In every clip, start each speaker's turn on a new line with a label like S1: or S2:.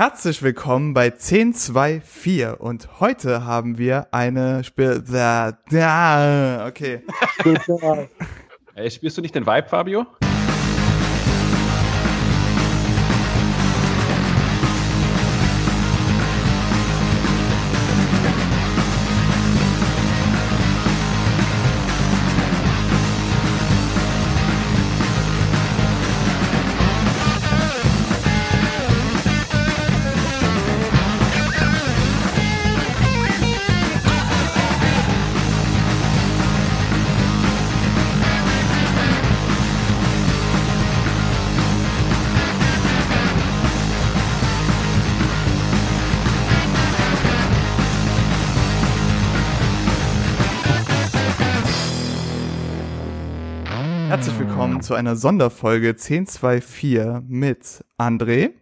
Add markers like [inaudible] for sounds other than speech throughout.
S1: Herzlich willkommen bei 1024 und heute haben wir eine Spiel... Okay.
S2: Ey, spielst du nicht den Vibe, Fabio?
S1: Zu einer Sonderfolge 1024 mit André,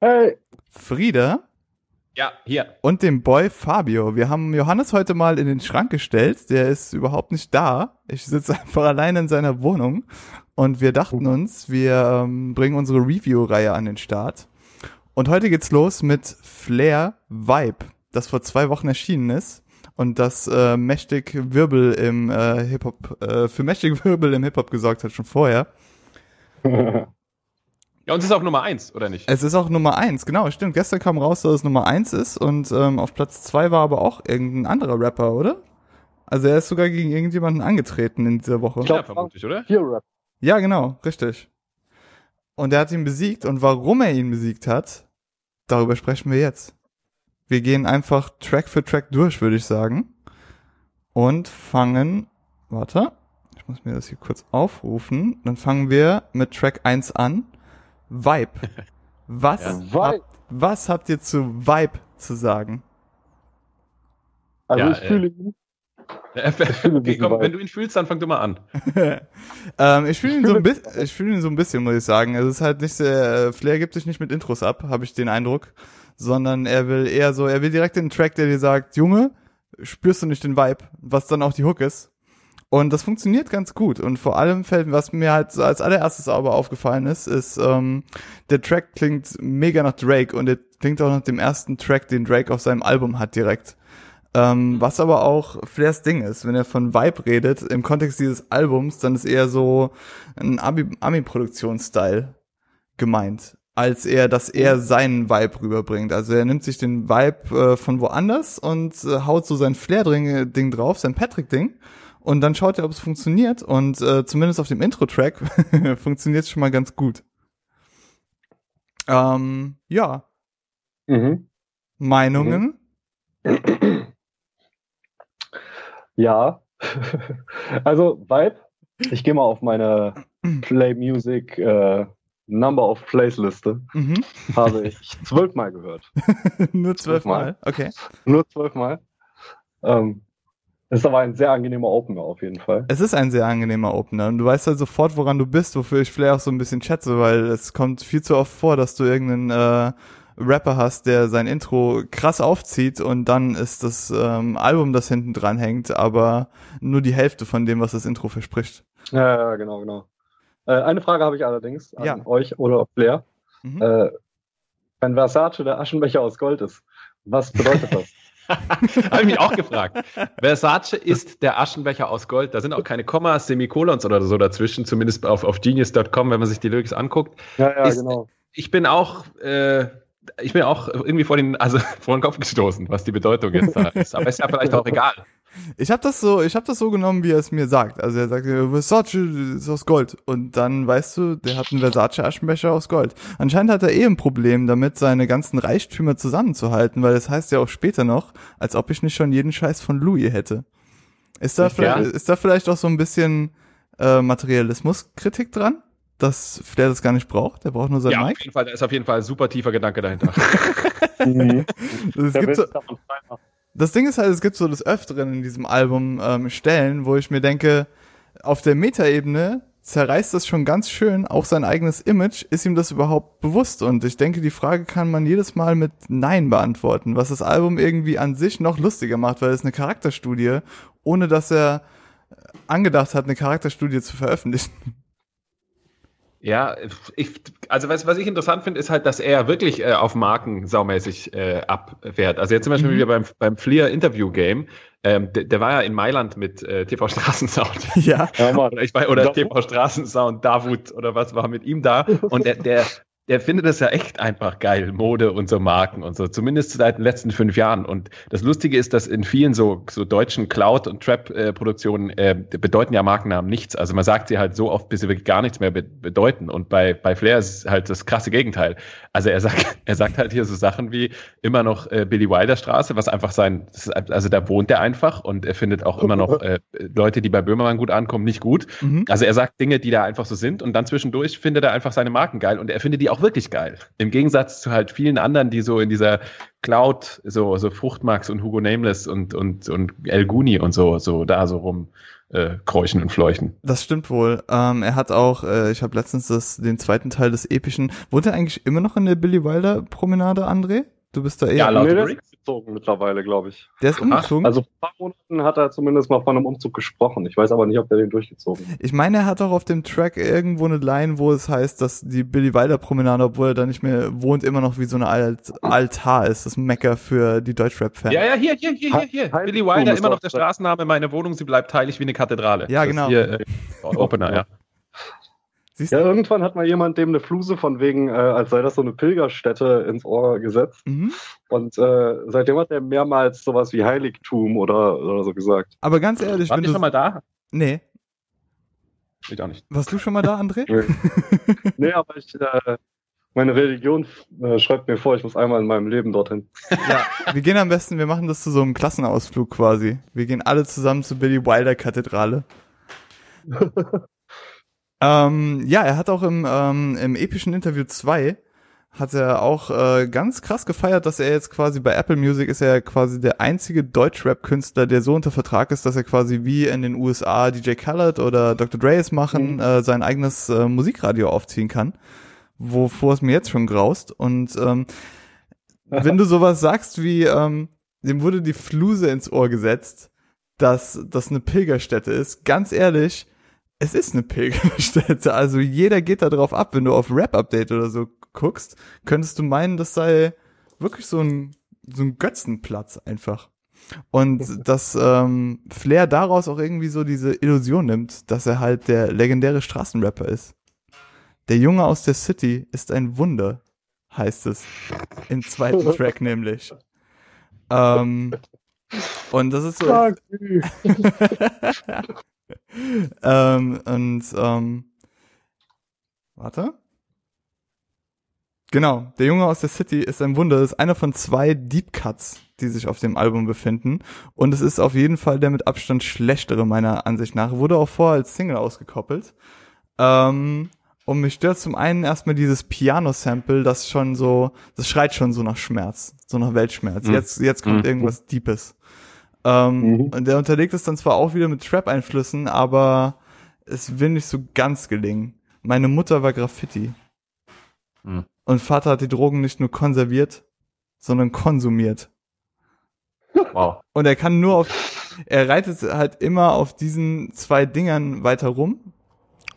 S3: Hey.
S1: Frieda
S2: Ja, hier.
S1: und dem Boy Fabio. Wir haben Johannes heute mal in den Schrank gestellt. Der ist überhaupt nicht da. Ich sitze [laughs] einfach alleine in seiner Wohnung. Und wir dachten uns, wir ähm, bringen unsere Review-Reihe an den Start. Und heute geht's los mit Flair Vibe, das vor zwei Wochen erschienen ist. Und das äh, mächtig Wirbel im äh, Hip-Hop, äh, für mächtig Wirbel im Hip-Hop gesorgt hat, schon vorher. [laughs]
S2: Ja, und es ist auch Nummer eins, oder nicht?
S1: Es ist auch Nummer eins, genau, stimmt. Gestern kam raus, dass es Nummer eins ist und ähm, auf Platz zwei war aber auch irgendein anderer Rapper, oder? Also er ist sogar gegen irgendjemanden angetreten in dieser Woche.
S2: Ja, vermutlich, oder?
S3: Hier Rap.
S1: Ja, genau, richtig. Und er hat ihn besiegt und warum er ihn besiegt hat, darüber sprechen wir jetzt. Wir gehen einfach Track für Track durch, würde ich sagen. Und fangen, warte, ich muss mir das hier kurz aufrufen. Dann fangen wir mit Track 1 an. Vibe. [laughs] Was,
S2: Ja.
S1: Habt, was habt ihr zu Vibe zu sagen?
S3: Also
S2: Ja,
S3: ich
S2: äh,
S3: fühle ihn. [laughs] fühle
S2: okay, komm, wenn du ihn fühlst, dann fang du mal an. [laughs]
S1: ähm, ich fühle ihn, so fühl ihn so ein bisschen, muss ich sagen. Es ist halt nicht sehr, äh, Flair gibt sich nicht mit Intros ab, habe ich den Eindruck. Sondern er will eher so, er will direkt den Track, der dir sagt, Junge, spürst du nicht den Vibe, was dann auch die Hook ist. Und das funktioniert ganz gut. Und vor allem fällt, was mir halt so als allererstes aber aufgefallen ist, ist, ähm, der Track klingt mega nach Drake und er klingt auch nach dem ersten Track, den Drake auf seinem Album hat direkt. Ähm, was aber auch Flairs Ding ist, wenn er von Vibe redet, im Kontext dieses Albums, dann ist eher so ein Ami-Produktionsstyle gemeint, als eher, dass er seinen Vibe rüberbringt. Also er nimmt sich den Vibe äh, von woanders und äh, haut so sein Flair-Ding Ding drauf, sein Patrick-Ding. Und dann schaut er, ob es funktioniert. Und äh, zumindest auf dem Intro-Track [laughs] funktioniert es schon mal ganz gut. Ähm, ja,
S3: Mhm.
S1: Meinungen? [clears throat]
S3: Ja. [laughs] also Vibe. Ich gehe mal auf meine [clears throat] Play Music äh, Number of Plays Liste.
S1: Mhm.
S3: Habe ich zwölfmal gehört. [laughs]
S1: Nur zwölfmal. Okay.
S3: Nur zwölfmal. Ähm, ist aber ein sehr angenehmer Opener auf jeden Fall.
S1: Es ist ein sehr angenehmer Opener und du weißt halt sofort, woran du bist, wofür ich Flair auch so ein bisschen schätze, weil es kommt viel zu oft vor, dass du irgendeinen äh, Rapper hast, der sein Intro krass aufzieht und dann ist das ähm, Album, das hinten dran hängt, aber nur die Hälfte von dem, was das Intro verspricht.
S3: Ja, ja, genau, genau. Äh, eine Frage habe ich allerdings an
S1: Ja.
S3: euch oder Flair.
S1: Mhm.
S3: Äh, wenn Versace der Aschenbecher aus Gold ist, was bedeutet das? [laughs] [laughs]
S2: Habe ich mich auch gefragt. Versace ist der Aschenbecher aus Gold. Da sind auch keine Kommas, Semikolons oder so dazwischen, zumindest auf, auf genius.com, wenn man sich die Lyrics anguckt.
S3: ja, ja,
S2: Ist-
S3: genau.
S2: Ich bin auch, äh, ich bin auch irgendwie vor den, also [laughs] vor den Kopf gestoßen, was die Bedeutung jetzt da ist. Aber ist ja vielleicht auch egal.
S1: Ich habe das so, ich habe das so genommen, wie er es mir sagt. Also er sagt, Versace ist aus Gold und dann weißt du, der hat einen Versace Aschenbecher aus Gold. Anscheinend hat er eh ein Problem damit, seine ganzen Reichtümer zusammenzuhalten, weil es heißt ja auch später noch, als ob ich nicht schon jeden Scheiß von Louis hätte. Ist da vielleicht, ist da vielleicht auch so ein bisschen äh, Materialismuskritik dran, dass Flair das gar nicht braucht? Der braucht nur sein
S2: Ja, auf
S1: Mic.
S2: jeden Fall, da ist auf jeden Fall ein super tiefer Gedanke dahinter. [laughs] [laughs]
S3: Mhm.
S1: Es
S3: Der
S1: gibt so, Das Ding ist halt, es gibt so des Öfteren in diesem Album ähm, Stellen, wo ich mir denke, auf der Metaebene zerreißt das schon ganz schön, auch sein eigenes Image, ist ihm das überhaupt bewusst? Und ich denke, die Frage kann man jedes Mal mit Nein beantworten, was das Album irgendwie an sich noch lustiger macht, weil es eine Charakterstudie, ohne dass er angedacht hat, eine Charakterstudie zu veröffentlichen.
S2: Ja, ich, also was, was ich interessant finde, ist halt, dass er wirklich äh, auf Marken saumäßig äh, abfährt. Also jetzt zum Beispiel mhm. wieder beim, beim Fleer Interview Game. Ähm, der, der, war ja in Mailand mit äh, TV Straßensound. [laughs]
S1: Ja.
S2: oder, ich, oder TV Straßensound, Davut oder was war mit ihm da. Und der, der, der findet das ja echt einfach geil, Mode und so Marken und so, zumindest seit den letzten fünf Jahren. Und das Lustige ist, dass in vielen so, so deutschen Cloud- und Trap-Produktionen äh, bedeuten ja Markennamen nichts. Also man sagt sie halt so oft, bis sie wirklich gar nichts mehr be bedeuten. Und bei, bei Flair ist halt das krasse Gegenteil. Also er sagt, [laughs] er sagt halt hier so Sachen wie immer noch äh, Billy Wilder Straße, was einfach sein, also da wohnt er einfach und er findet auch immer noch [laughs] äh, Leute, die bei Böhmermann gut ankommen, nicht gut. Mhm. Also er sagt Dinge, die da einfach so sind und dann zwischendurch findet er einfach seine Marken geil und er findet die auch wirklich geil. Im Gegensatz zu halt vielen anderen, die so in dieser Cloud, so, so Fruchtmax und Hugo Nameless und, und, und El Guni und so, so da so rum äh, kräuchen und fleuchen.
S1: Das stimmt wohl. Ähm, er hat auch, äh, ich habe letztens das, den zweiten Teil des epischen, wohnt er eigentlich immer noch in der Billy Wilder Promenade, André? Du bist da eher.
S3: Ja, laut nee, umgezogen mittlerweile, glaube ich.
S1: Der ist umgezogen?
S3: Also vor ein paar Monaten hat er zumindest mal von einem Umzug gesprochen. Ich weiß aber nicht, ob er den durchgezogen hat.
S1: Ich meine, er hat auch auf dem Track irgendwo eine Line, wo es heißt, dass die Billy Wilder Promenade, obwohl er da nicht mehr wohnt, immer noch wie so eine Alt Altar ist. Das Mecker für die Deutschrap-Fans.
S2: Ja, ja, hier, hier, hier, hier, hier. Billy Wilder, immer noch der Straßenname. Meine Wohnung, sie bleibt heilig wie eine Kathedrale.
S1: Ja, genau. Hier, äh,
S2: Opener, ja.
S3: Siehst ja, irgendwann hat mal jemand dem eine Fluse von wegen, äh, als sei das so eine Pilgerstätte ins Ohr gesetzt. Mhm. Und äh, seitdem hat er mehrmals sowas wie Heiligtum oder, oder so gesagt.
S1: Aber ganz ehrlich,
S2: War wenn du schon mal da?
S1: Nee.
S2: Ich auch nicht.
S1: Warst du schon mal da, André? [laughs]
S3: nee, aber ich, äh, meine Religion äh, schreibt mir vor, ich muss einmal in meinem Leben dorthin.
S1: Ja, wir gehen am besten, wir machen das zu so einem Klassenausflug quasi. Wir gehen alle zusammen zur Billy Wilder Kathedrale. [laughs] Ähm, ja, er hat auch im, ähm, im epischen Interview 2 hat er auch äh, ganz krass gefeiert, dass er jetzt quasi bei Apple Music ist er quasi der einzige Deutschrap-Künstler, der so unter Vertrag ist, dass er quasi wie in den USA DJ Khaled oder Dr. Dre es machen, mhm. äh, sein eigenes äh, Musikradio aufziehen kann, wovor es mir jetzt schon graust. Und ähm, [laughs] wenn du sowas sagst wie, ähm, dem wurde die Fluse ins Ohr gesetzt, dass das eine Pilgerstätte ist, ganz ehrlich, es ist eine Pilgerstätte. Also jeder geht da drauf ab. Wenn du auf Rap-Update oder so guckst, könntest du meinen, das sei wirklich so ein, so ein Götzenplatz einfach. Und dass ähm, Flair daraus auch irgendwie so diese Illusion nimmt, dass er halt der legendäre Straßenrapper ist. Der Junge aus der City ist ein Wunder, heißt es. Im zweiten [laughs] Track nämlich. Ähm, und das ist so. [laughs] ähm, und ähm, warte. Genau, der Junge aus der City ist ein Wunder. Das ist einer von zwei Deep Cuts, die sich auf dem Album befinden. Und es ist auf jeden Fall der mit Abstand schlechtere meiner Ansicht nach. Wurde auch vorher als Single ausgekoppelt. Ähm, und mich stört zum einen erstmal dieses Piano-Sample, das schon so, das schreit schon so nach Schmerz, so nach Weltschmerz. Mhm. Jetzt, jetzt kommt mhm. irgendwas Deepes. Ähm, mhm. Und der unterlegt es dann zwar auch wieder mit Trap-Einflüssen, aber es will nicht so ganz gelingen. Meine Mutter war Graffiti. Mhm. Und Vater hat die Drogen nicht nur konserviert, sondern konsumiert. Wow. Und er kann nur auf, er reitet halt immer auf diesen zwei Dingern weiter rum,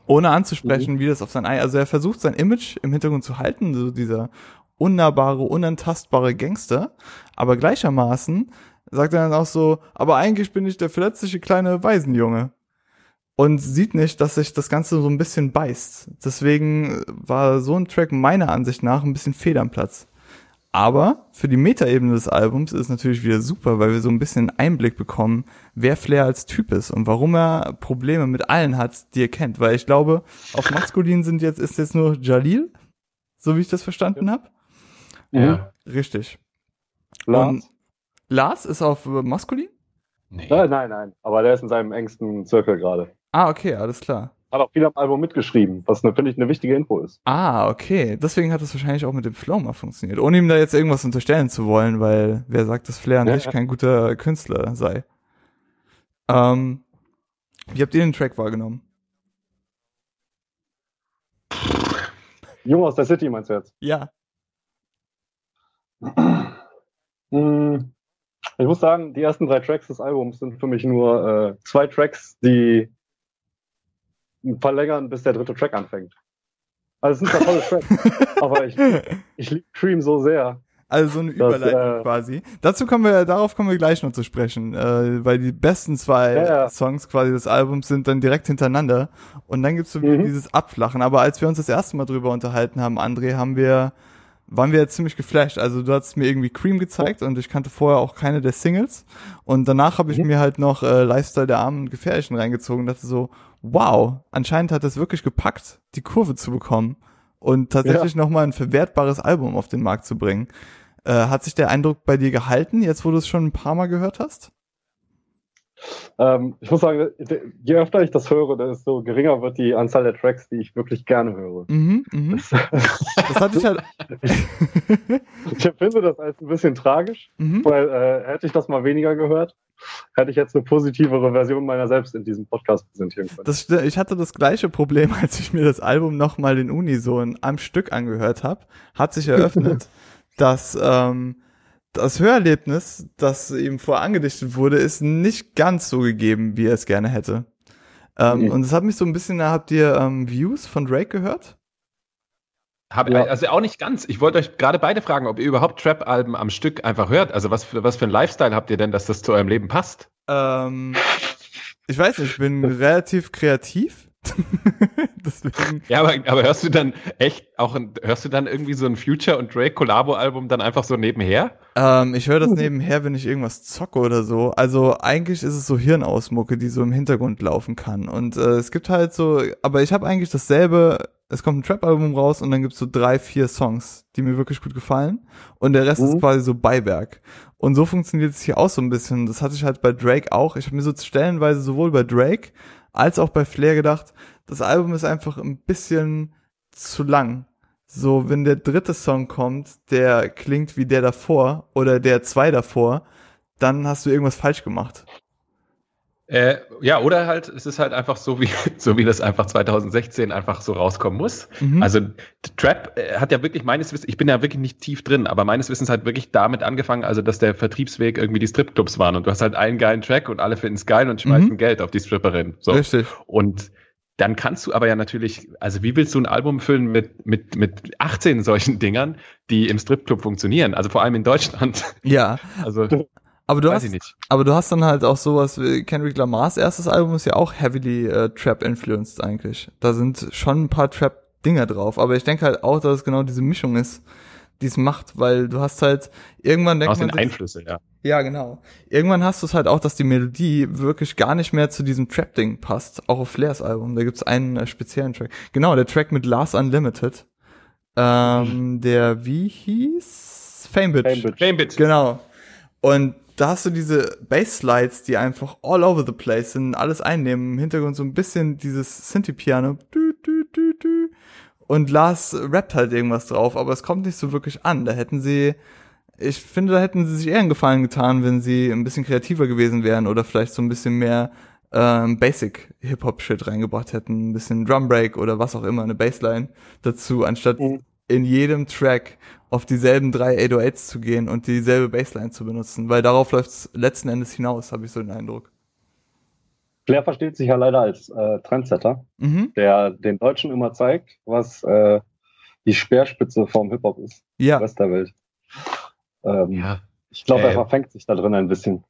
S1: ohne anzusprechen, mhm. wie das auf sein Ei, also er versucht sein Image im Hintergrund zu halten, so dieser unnahbare, unantastbare Gangster, aber gleichermaßen sagt er dann auch so, aber eigentlich bin ich der verletzliche kleine Waisenjunge. Und sieht nicht, dass sich das Ganze so ein bisschen beißt. Deswegen war so ein Track meiner Ansicht nach ein bisschen fehl am Platz. Aber für die Metaebene des Albums ist es natürlich wieder super, weil wir so ein bisschen Einblick bekommen, wer Flair als Typ ist und warum er Probleme mit allen hat, die er kennt. Weil ich glaube, auf Maskulin sind jetzt, ist jetzt nur Jalil, so wie ich das verstanden habe.
S2: Ja.
S1: Richtig.
S3: Lars.
S1: Lars ist auf äh, maskulin?
S3: Nee. Nein, nein, nein. Aber der ist in seinem engsten Zirkel gerade.
S1: Ah, okay, alles klar.
S3: Hat auch viel am Album mitgeschrieben, was finde ich eine wichtige Info ist.
S1: Ah, okay. Deswegen hat es wahrscheinlich auch mit dem Flow mal funktioniert. Ohne ihm da jetzt irgendwas unterstellen zu wollen, weil wer sagt, dass Flair an ja, sich ja. kein guter Künstler sei. Ähm, wie habt ihr den Track wahrgenommen?
S3: Junge aus der City meinst du jetzt?
S1: Ja. [clears throat]
S3: hm, ich muss sagen, die ersten drei Tracks des Albums sind für mich nur äh, zwei Tracks, die verlängern, bis der dritte Track anfängt. Also es sind tolle Tracks. [laughs] aber ich, ich liebe Cream so sehr.
S1: Also so eine Überleitung das, äh, quasi. Dazu kommen wir, darauf kommen wir gleich noch zu sprechen, äh, weil die besten zwei ja, ja. Songs quasi des Albums sind dann direkt hintereinander und dann gibt's so mhm. dieses Abflachen. Aber als wir uns das erste Mal drüber unterhalten haben, André, haben wir, waren wir jetzt ziemlich geflasht. Also du hast mir irgendwie Cream gezeigt und ich kannte vorher auch keine der Singles und danach habe ich mhm. mir halt noch äh, Lifestyle der Armen und Gefährlichen reingezogen und dachte so, wow, anscheinend hat es wirklich gepackt, die Kurve zu bekommen und tatsächlich ja. nochmal ein verwertbares Album auf den Markt zu bringen. Äh, hat sich der Eindruck bei dir gehalten, jetzt wo du es schon ein paar Mal gehört hast?
S3: Ähm, ich muss sagen, je öfter ich das höre, desto geringer wird die Anzahl der Tracks, die ich wirklich gerne höre. Mhm,
S1: mh. das, [laughs] das hatte ich halt. [laughs]
S3: ich empfinde das als ein bisschen tragisch, mhm. weil äh, hätte ich das mal weniger gehört, hätte ich jetzt eine positivere Version meiner selbst in diesem Podcast präsentieren können.
S1: Das, ich hatte das gleiche Problem, [laughs] als ich mir das Album nochmal in Unison am Stück angehört habe. Hat sich eröffnet, dass ähm, das Hörerlebnis, das ihm vorher angedichtet wurde, ist nicht ganz so gegeben, wie er es gerne hätte. Ähm, mhm. Und es hat mich so ein bisschen, habt ihr ähm, Views von Drake gehört?
S2: Hab, ja. Also auch nicht ganz. Ich wollte euch gerade beide fragen, ob ihr überhaupt Trap-Alben am Stück einfach hört. Also was für, was für ein Lifestyle habt ihr denn, dass das zu eurem Leben passt?
S1: Ähm, ich weiß nicht, ich bin [laughs] relativ kreativ. [laughs]
S2: Deswegen. Ja, aber, aber hörst du dann echt auch, hörst du dann irgendwie so ein Future und Drake Collabo-Album dann einfach so nebenher?
S1: Ähm, ich höre das nebenher, wenn ich irgendwas zocke oder so. Also eigentlich ist es so Hirnausmucke, die so im Hintergrund laufen kann. Und äh, es gibt halt so, aber ich habe eigentlich dasselbe es kommt ein Trap-Album raus und dann gibt's so drei, vier Songs, die mir wirklich gut gefallen. Und der Rest mhm. ist quasi so Beiwerk. Und so funktioniert es hier auch so ein bisschen. Das hatte ich halt bei Drake auch. Ich habe mir so stellenweise sowohl bei Drake als auch bei Flair gedacht, das Album ist einfach ein bisschen zu lang. So, wenn der dritte Song kommt, der klingt wie der davor oder der zwei davor, dann hast du irgendwas falsch gemacht.
S2: Äh, ja, oder halt, es ist halt einfach so, wie, [laughs] so wie das einfach 2016 einfach so rauskommen muss. Mhm. Also Trap äh, hat ja wirklich meines Wissens, ich bin ja wirklich nicht tief drin, aber meines Wissens hat wirklich damit angefangen, also dass der Vertriebsweg irgendwie die Stripclubs waren und du hast halt einen geilen Track und alle finden es geil und schmeißen mhm. Geld auf die Stripperin. So. Richtig. Und dann kannst du aber ja natürlich, also wie willst du ein Album füllen mit, mit, mit 18 solchen Dingern, die im Stripclub funktionieren? Also vor allem in Deutschland.
S1: Ja. [laughs] Also. Aber du Weiß hast, aber du hast dann halt auch sowas wie Kendrick Lamars erstes Album ist ja auch heavily äh, Trap influenced eigentlich. Da sind schon ein paar Trap Dinger drauf, aber ich denke halt auch, dass es genau diese Mischung ist, die es macht, weil du hast halt irgendwann
S2: denkt Aus man den Einflüsse, ja.
S1: Ja, genau. Irgendwann hast du es halt auch, dass die Melodie wirklich gar nicht mehr zu diesem Trap Ding passt, auch auf Flairs Album. Da gibt's einen äh, speziellen Track. Genau, der Track mit Lars Unlimited. Ähm, mhm. der wie hieß Fame Bitch. Fame Bitch. Fame Bitch. Genau. Und da hast du diese Bassslides, die einfach all over the place sind, alles einnehmen. Im Hintergrund so ein bisschen dieses Synthie-Piano. Und Lars rappt halt irgendwas drauf, aber es kommt nicht so wirklich an. Da hätten sie, ich finde, da hätten sie sich eher einen Gefallen getan, wenn sie ein bisschen kreativer gewesen wären oder vielleicht so ein bisschen mehr ähm, Basic Hip-Hop-Shit reingebracht hätten. Ein bisschen Drum Break oder was auch immer, eine Bassline dazu, anstatt mhm. in jedem Track auf dieselben drei 808s zu gehen und dieselbe Bassline zu benutzen, weil darauf läuft es letzten Endes hinaus, habe ich so den Eindruck.
S3: Flair versteht sich ja leider als äh, Trendsetter, mhm. der den Deutschen immer zeigt, was äh, die Speerspitze vom Hip-Hop ist. Ja. Rest der Welt. Ähm, ja. Ich glaube, er äh, verfängt sich da drin ein bisschen.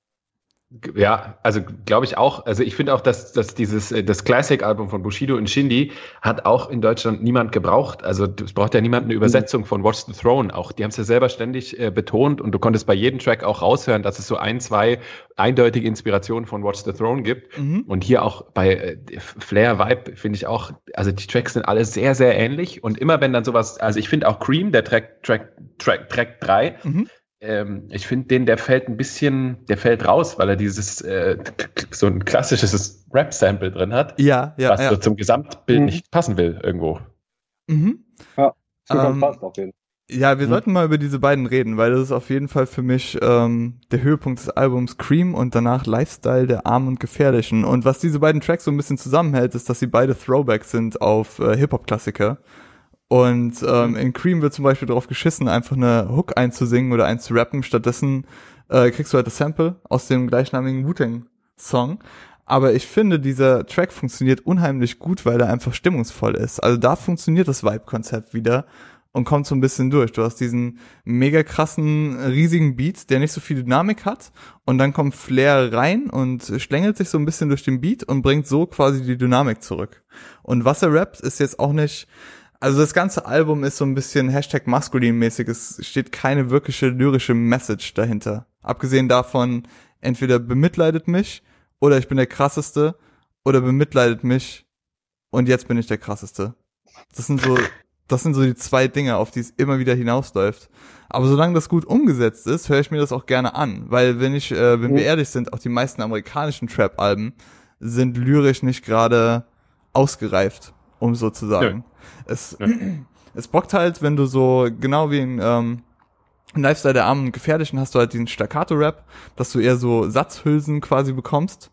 S2: Ja, also glaube ich auch. Also ich finde auch, dass, dass dieses äh, das Classic-Album von Bushido und Shindy hat auch in Deutschland niemand gebraucht. Also es braucht ja niemand eine mhm. Übersetzung von Watch the Throne. Auch die haben es ja selber ständig äh, betont und du konntest bei jedem Track auch raushören, dass es so ein, zwei eindeutige Inspirationen von Watch the Throne gibt. Mhm. Und hier auch bei äh, Flair Vibe finde ich auch, also die Tracks sind alle sehr, sehr ähnlich. Und immer wenn dann sowas, also ich finde auch Cream, der Track, Track, Track, Track 3, mhm ähm, ich finde den, der fällt ein bisschen, der fällt raus, weil er dieses äh, [laughs] so ein klassisches Rap-Sample drin hat.
S1: Ja, ja.
S2: Was
S1: ja.
S2: so zum Gesamtbild mhm. nicht passen will irgendwo.
S1: Mhm. Ja, ähm, passt auf jeden ja, wir mhm. sollten mal über diese beiden reden, weil das ist auf jeden Fall für mich ähm, der Höhepunkt des Albums Cream und danach Lifestyle der Armen und Gefährlichen. Und was diese beiden Tracks so ein bisschen zusammenhält, ist, dass sie beide Throwbacks sind auf äh, Hip-Hop-Klassiker. Und ähm, mhm. in Cream wird zum Beispiel darauf geschissen, einfach eine Hook einzusingen oder einzurappen. Stattdessen äh, kriegst du halt das Sample aus dem gleichnamigen Wu-Tang-Song. Aber ich finde, dieser Track funktioniert unheimlich gut, weil er einfach stimmungsvoll ist. Also da funktioniert das Vibe-Konzept wieder und kommt so ein bisschen durch. Du hast diesen mega krassen, riesigen Beat, der nicht so viel Dynamik hat. Und dann kommt Flair rein und schlängelt sich so ein bisschen durch den Beat und bringt so quasi die Dynamik zurück. Und was er rappt, ist jetzt auch nicht, also das ganze Album ist so ein bisschen Hashtag maskulin-mäßig. Es steht keine wirkliche lyrische Message dahinter. Abgesehen davon, entweder bemitleidet mich oder ich bin der krasseste oder bemitleidet mich und jetzt bin ich der krasseste. Das sind so [laughs] das sind so die zwei Dinge, auf die es immer wieder hinausläuft. Aber solange das gut umgesetzt ist, höre ich mir das auch gerne an, weil wenn ich, äh, wenn wir mhm. ehrlich sind, auch die meisten amerikanischen Trap-Alben sind lyrisch nicht gerade ausgereift, um so zu sagen. Ja. Es, ja. [clears throat] es bockt halt, wenn du so genau wie in ähm, Lifestyle der Armen und Gefährlichen hast du halt diesen Staccato-Rap, dass du eher so Satzhülsen quasi bekommst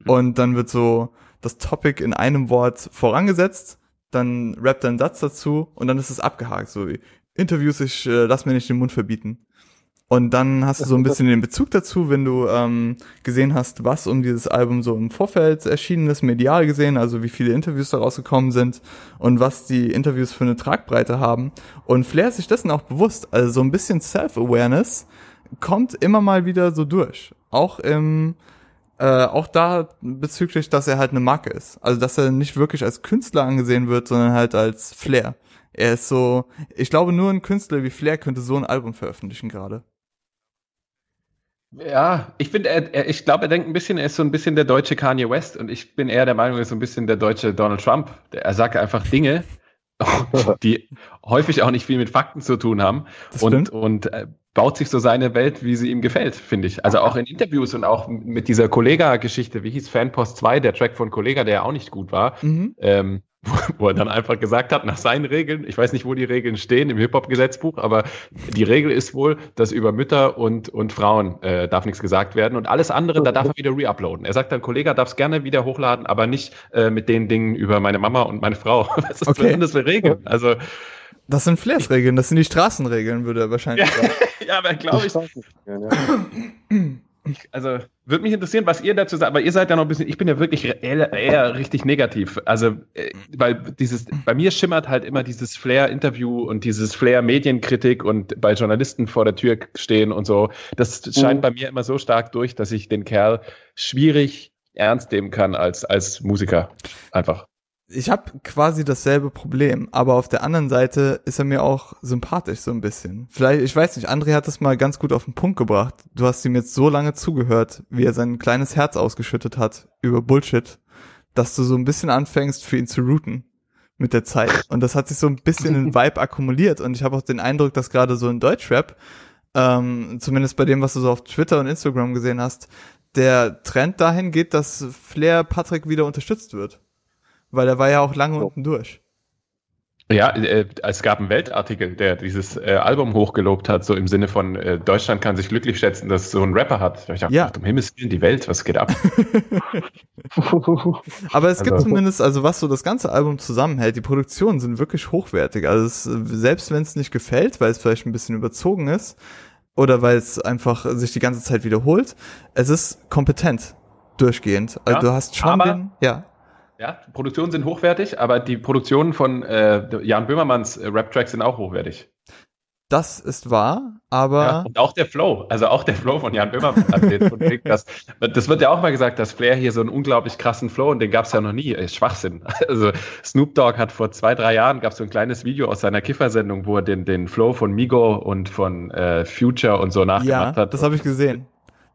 S1: mhm. und dann wird so das Topic in einem Wort vorangesetzt dann rappt einen Satz dazu und dann ist es abgehakt, so wie Interviews, ich äh, lass mir nicht den Mund verbieten. Und dann hast du so ein [laughs] bisschen den Bezug dazu, wenn du ähm, gesehen hast, was um dieses Album so im Vorfeld erschienen ist, medial gesehen, also wie viele Interviews daraus gekommen sind und was die Interviews für eine Tragbreite haben. Und Flair ist sich dessen auch bewusst. Also so ein bisschen Self-Awareness kommt immer mal wieder so durch. Auch im äh, auch da bezüglich, dass er halt eine Marke ist. Also dass er nicht wirklich als Künstler angesehen wird, sondern halt als Flair. Er ist so, ich glaube, nur ein Künstler wie Flair könnte so ein Album veröffentlichen gerade.
S2: Ja, ich finde, er, er, ich glaube, er denkt ein bisschen, er ist so ein bisschen der deutsche Kanye West und ich bin eher der Meinung, er ist so ein bisschen der deutsche Donald Trump. Er sagt einfach Dinge, [laughs] die häufig auch nicht viel mit Fakten zu tun haben das und, stimmt. und äh, baut sich so seine Welt, wie sie ihm gefällt, finde ich. Also auch in Interviews und auch mit dieser Kollega-Geschichte, wie hieß Fanpost 2, der Track von Kollega, der ja auch nicht gut war, mhm. ähm, wo, er dann einfach gesagt hat, nach seinen Regeln, ich weiß nicht, wo die Regeln stehen im Hip-Hop-Gesetzbuch, aber die Regel ist wohl, dass über Mütter und, und Frauen äh, darf nichts gesagt werden und alles andere, da darf er wieder reuploaden. Er sagt dann, Kollege darf es gerne wieder hochladen, aber nicht äh, mit den Dingen über meine Mama und meine Frau. [laughs] Was ist okay. das für Regeln? Also
S1: das sind Flairs-Regeln, das sind die Straßenregeln, würde er wahrscheinlich sagen. [laughs]
S2: ja, aber glaube ich. Also, würde mich interessieren, was ihr dazu sagt, aber ihr seid ja noch ein bisschen, ich bin ja wirklich eher, eher richtig negativ. Also, äh, weil dieses, bei mir schimmert halt immer dieses Flair-Interview und dieses Flair-Medienkritik und bei Journalisten vor der Tür stehen und so. Das scheint mhm. bei mir immer so stark durch, dass ich den Kerl schwierig ernst nehmen kann als, als Musiker. Einfach
S1: ich habe quasi dasselbe Problem, aber auf der anderen Seite ist er mir auch sympathisch so ein bisschen. Vielleicht, ich weiß nicht, André hat das mal ganz gut auf den Punkt gebracht. Du hast ihm jetzt so lange zugehört, wie er sein kleines Herz ausgeschüttet hat über Bullshit, dass du so ein bisschen anfängst, für ihn zu routen mit der Zeit. Und das hat sich so ein bisschen in [laughs] Vibe akkumuliert und ich habe auch den Eindruck, dass gerade so in Deutschrap, ähm, zumindest bei dem, was du so auf Twitter und Instagram gesehen hast, der Trend dahin geht, dass Flair Patrick wieder unterstützt wird weil er war ja auch lange unten durch.
S2: Ja, äh, es gab einen Weltartikel, der dieses äh, Album hochgelobt hat, so im Sinne von äh, Deutschland kann sich glücklich schätzen, dass es so ein Rapper hat. Ich dachte, ja. um Himmels Willen, die Welt, was geht ab? [laughs]
S1: Aber es also, gibt zumindest, also was so das ganze Album zusammenhält, die Produktionen sind wirklich hochwertig. Also es, selbst wenn es nicht gefällt, weil es vielleicht ein bisschen überzogen ist oder weil es einfach sich die ganze Zeit wiederholt, es ist kompetent durchgehend. Also ja, du hast schon den, ja.
S2: Ja, Produktionen sind hochwertig, aber die Produktionen von äh, Jan Böhmermanns äh, Rap-Tracks sind auch hochwertig.
S1: Das ist wahr, aber. Ja,
S2: und auch der Flow, also auch der Flow von Jan Böhmermann. das, das wird ja auch mal gesagt, dass Flair hier so einen unglaublich krassen Flow und den gab es ja noch nie. Ist Schwachsinn. [laughs] Also Snoop Dogg hat vor zwei, drei Jahren gab es so ein kleines Video aus seiner Kiffersendung, wo er den, den Flow von Migo und von äh, Future und so nachgemacht ja, hat.
S1: Das habe ich gesehen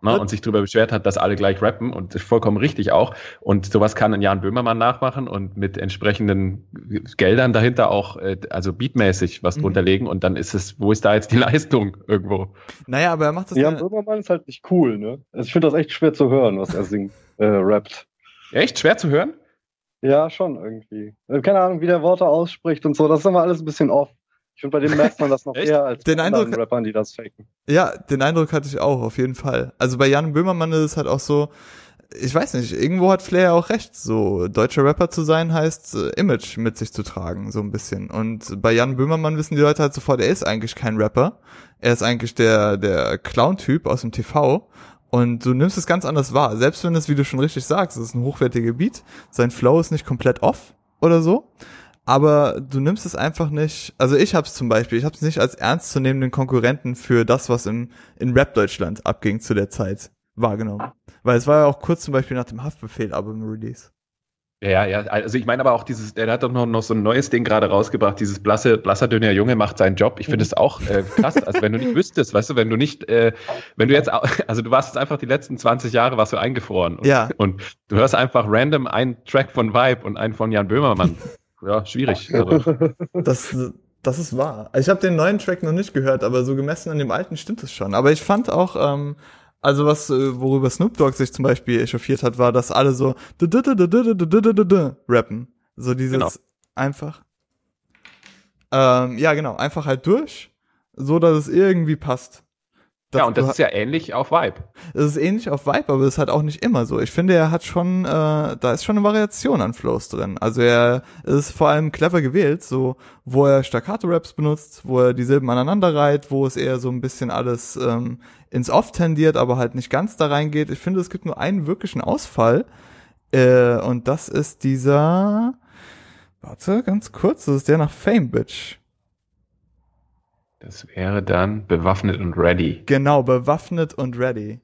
S2: ne, und sich darüber beschwert hat, dass alle gleich rappen und vollkommen richtig auch. Und sowas kann ein Jan Böhmermann nachmachen und mit entsprechenden Geldern dahinter auch, äh, also beatmäßig was mhm. drunter legen und dann ist es, wo ist da jetzt die [laughs] Leistung irgendwo?
S3: Naja, aber er macht das Jan Böhmermann ist halt nicht cool, ne? Also ich finde das echt schwer zu hören, was er singt, äh, rappt.
S2: Echt schwer zu hören?
S3: Ja, schon irgendwie. Keine Ahnung, wie der Worte ausspricht und so. Das ist immer alles ein bisschen off. Ich finde, bei dem merkt man das noch [laughs] eher als
S1: den bei Eindruck,
S3: Rappern, die das faken.
S1: Ja, den Eindruck hatte ich auch, auf jeden Fall. Also bei Jan Böhmermann ist es halt auch so, ich weiß nicht, irgendwo hat Flair auch recht, so deutscher Rapper zu sein heißt äh, Image mit sich zu tragen, so ein bisschen. Und bei Jan Böhmermann wissen die Leute halt sofort, er ist eigentlich kein Rapper. Er ist eigentlich der, der Clown-Typ aus dem TV. Und du nimmst es ganz anders wahr. Selbst wenn es, wie du schon richtig sagst, es ist ein hochwertiger Beat, sein Flow ist nicht komplett off oder so. Aber du nimmst es einfach nicht, also ich hab's zum Beispiel, ich hab's nicht als ernstzunehmenden Konkurrenten für das, was im, in Rap Deutschland abging zu der Zeit wahrgenommen. Weil es war ja auch kurz zum Beispiel nach dem Haftbefehl-Album-Release.
S2: Ja, ja, also ich meine aber auch dieses, der hat doch noch, noch so ein neues Ding gerade rausgebracht, dieses blasse, blasser, dünner Junge macht seinen Job. Ich finde es auch äh, krass. Also wenn du nicht wüsstest, weißt du, wenn du nicht, äh, wenn du jetzt, [laughs] also du warst jetzt einfach die letzten 20 Jahre warst du eingefroren. Und,
S1: ja.
S2: Und du hörst einfach random einen Track von Vibe und einen von Jan Böhmermann. Ja, schwierig. Also.
S1: Das, das ist wahr. Ich habe den neuen Track noch nicht gehört, aber so gemessen an dem alten stimmt es schon. Aber ich fand auch, ähm, also was, äh, worüber Snoop Dogg sich zum Beispiel echauffiert hat, war, dass alle so rappen. So dieses genau. einfach. Ähm, ja, genau, einfach halt durch, so dass es irgendwie passt.
S2: Ja, und das ist ja ähnlich auf Vibe.
S1: Es ist ähnlich auf Vibe, aber es ist halt auch nicht immer so. Ich finde, er hat schon, äh, da ist schon eine Variation an Flows drin. Also er ist vor allem clever gewählt, so wo er Staccato-Raps benutzt, wo er die Silben aneinander reiht, wo es eher so ein bisschen alles ähm, ins Off tendiert, aber halt nicht ganz da reingeht. Ich finde, es gibt nur einen wirklichen Ausfall. Äh, und das ist dieser, warte, ganz kurz, das ist der nach Fame, Bitch.
S2: Das wäre dann bewaffnet und ready.
S1: Genau, bewaffnet und ready.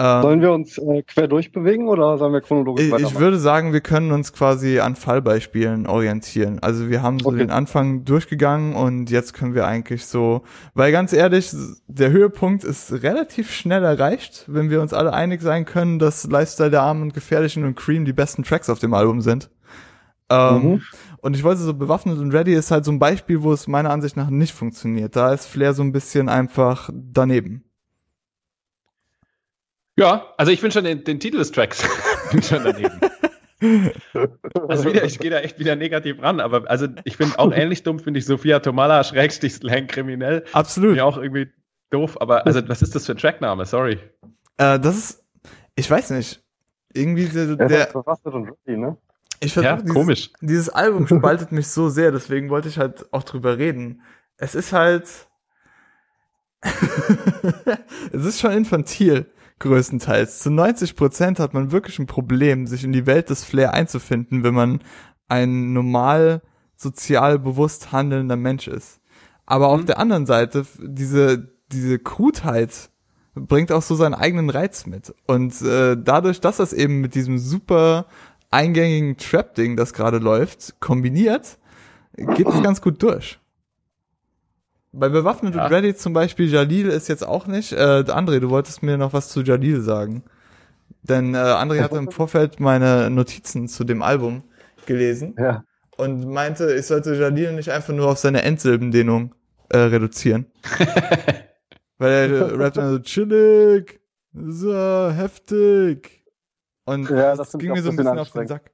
S3: Ähm, sollen wir uns äh, quer durchbewegen oder sollen wir chronologisch
S1: ich, weitermachen? Ich würde sagen, wir können uns quasi an Fallbeispielen orientieren. Also wir haben so okay. den Anfang durchgegangen und jetzt können wir eigentlich so, weil ganz ehrlich, der Höhepunkt ist relativ schnell erreicht, wenn wir uns alle einig sein können, dass Lifestyle der Armen und Gefährlichen und Cream die besten Tracks auf dem Album sind. Ähm, mhm. Und ich wollte so bewaffnet und ready ist halt so ein Beispiel, wo es meiner Ansicht nach nicht funktioniert. Da ist Flair so ein bisschen einfach daneben.
S2: Ja, also ich finde schon den, den, Titel des Tracks [laughs] schon daneben. [laughs] also wieder, ich gehe da echt wieder negativ ran, aber also ich finde auch ähnlich dumm, finde ich Sophia Tomala Schrägstich Slang kriminell.
S1: Absolut.
S2: Mir auch irgendwie doof, aber also was ist das für ein Trackname? Sorry.
S1: Äh, das ist, ich weiß nicht. Irgendwie der, der,
S3: Verfasst und ready, ne?
S1: Ich ja, dieses, komisch. Dieses Album [laughs] spaltet mich so sehr, deswegen wollte ich halt auch drüber reden. Es ist halt, [laughs] es ist schon infantil, größtenteils. Zu 90 Prozent hat man wirklich ein Problem, sich in die Welt des Flair einzufinden, wenn man ein normal sozial bewusst handelnder Mensch ist. Aber mhm. auf der anderen Seite, diese, diese Krutheit bringt auch so seinen eigenen Reiz mit. Und äh, dadurch, dass das eben mit diesem super eingängigen Trap-Ding, das gerade läuft, kombiniert, geht es ganz gut durch. Bei Bewaffnet ja. und Ready zum Beispiel, Jalil ist jetzt auch nicht. Äh, André, du wolltest mir noch was zu Jalil sagen. Denn äh, André hatte im [laughs] Vorfeld meine Notizen zu dem Album gelesen
S3: ja.
S1: und meinte, ich sollte Jalil nicht einfach nur auf seine Endsilbendehnung äh, reduzieren. [laughs] Weil er rappt dann so chillig, so heftig. Und ja, das, das ging mir so ein bisschen auf den Sack.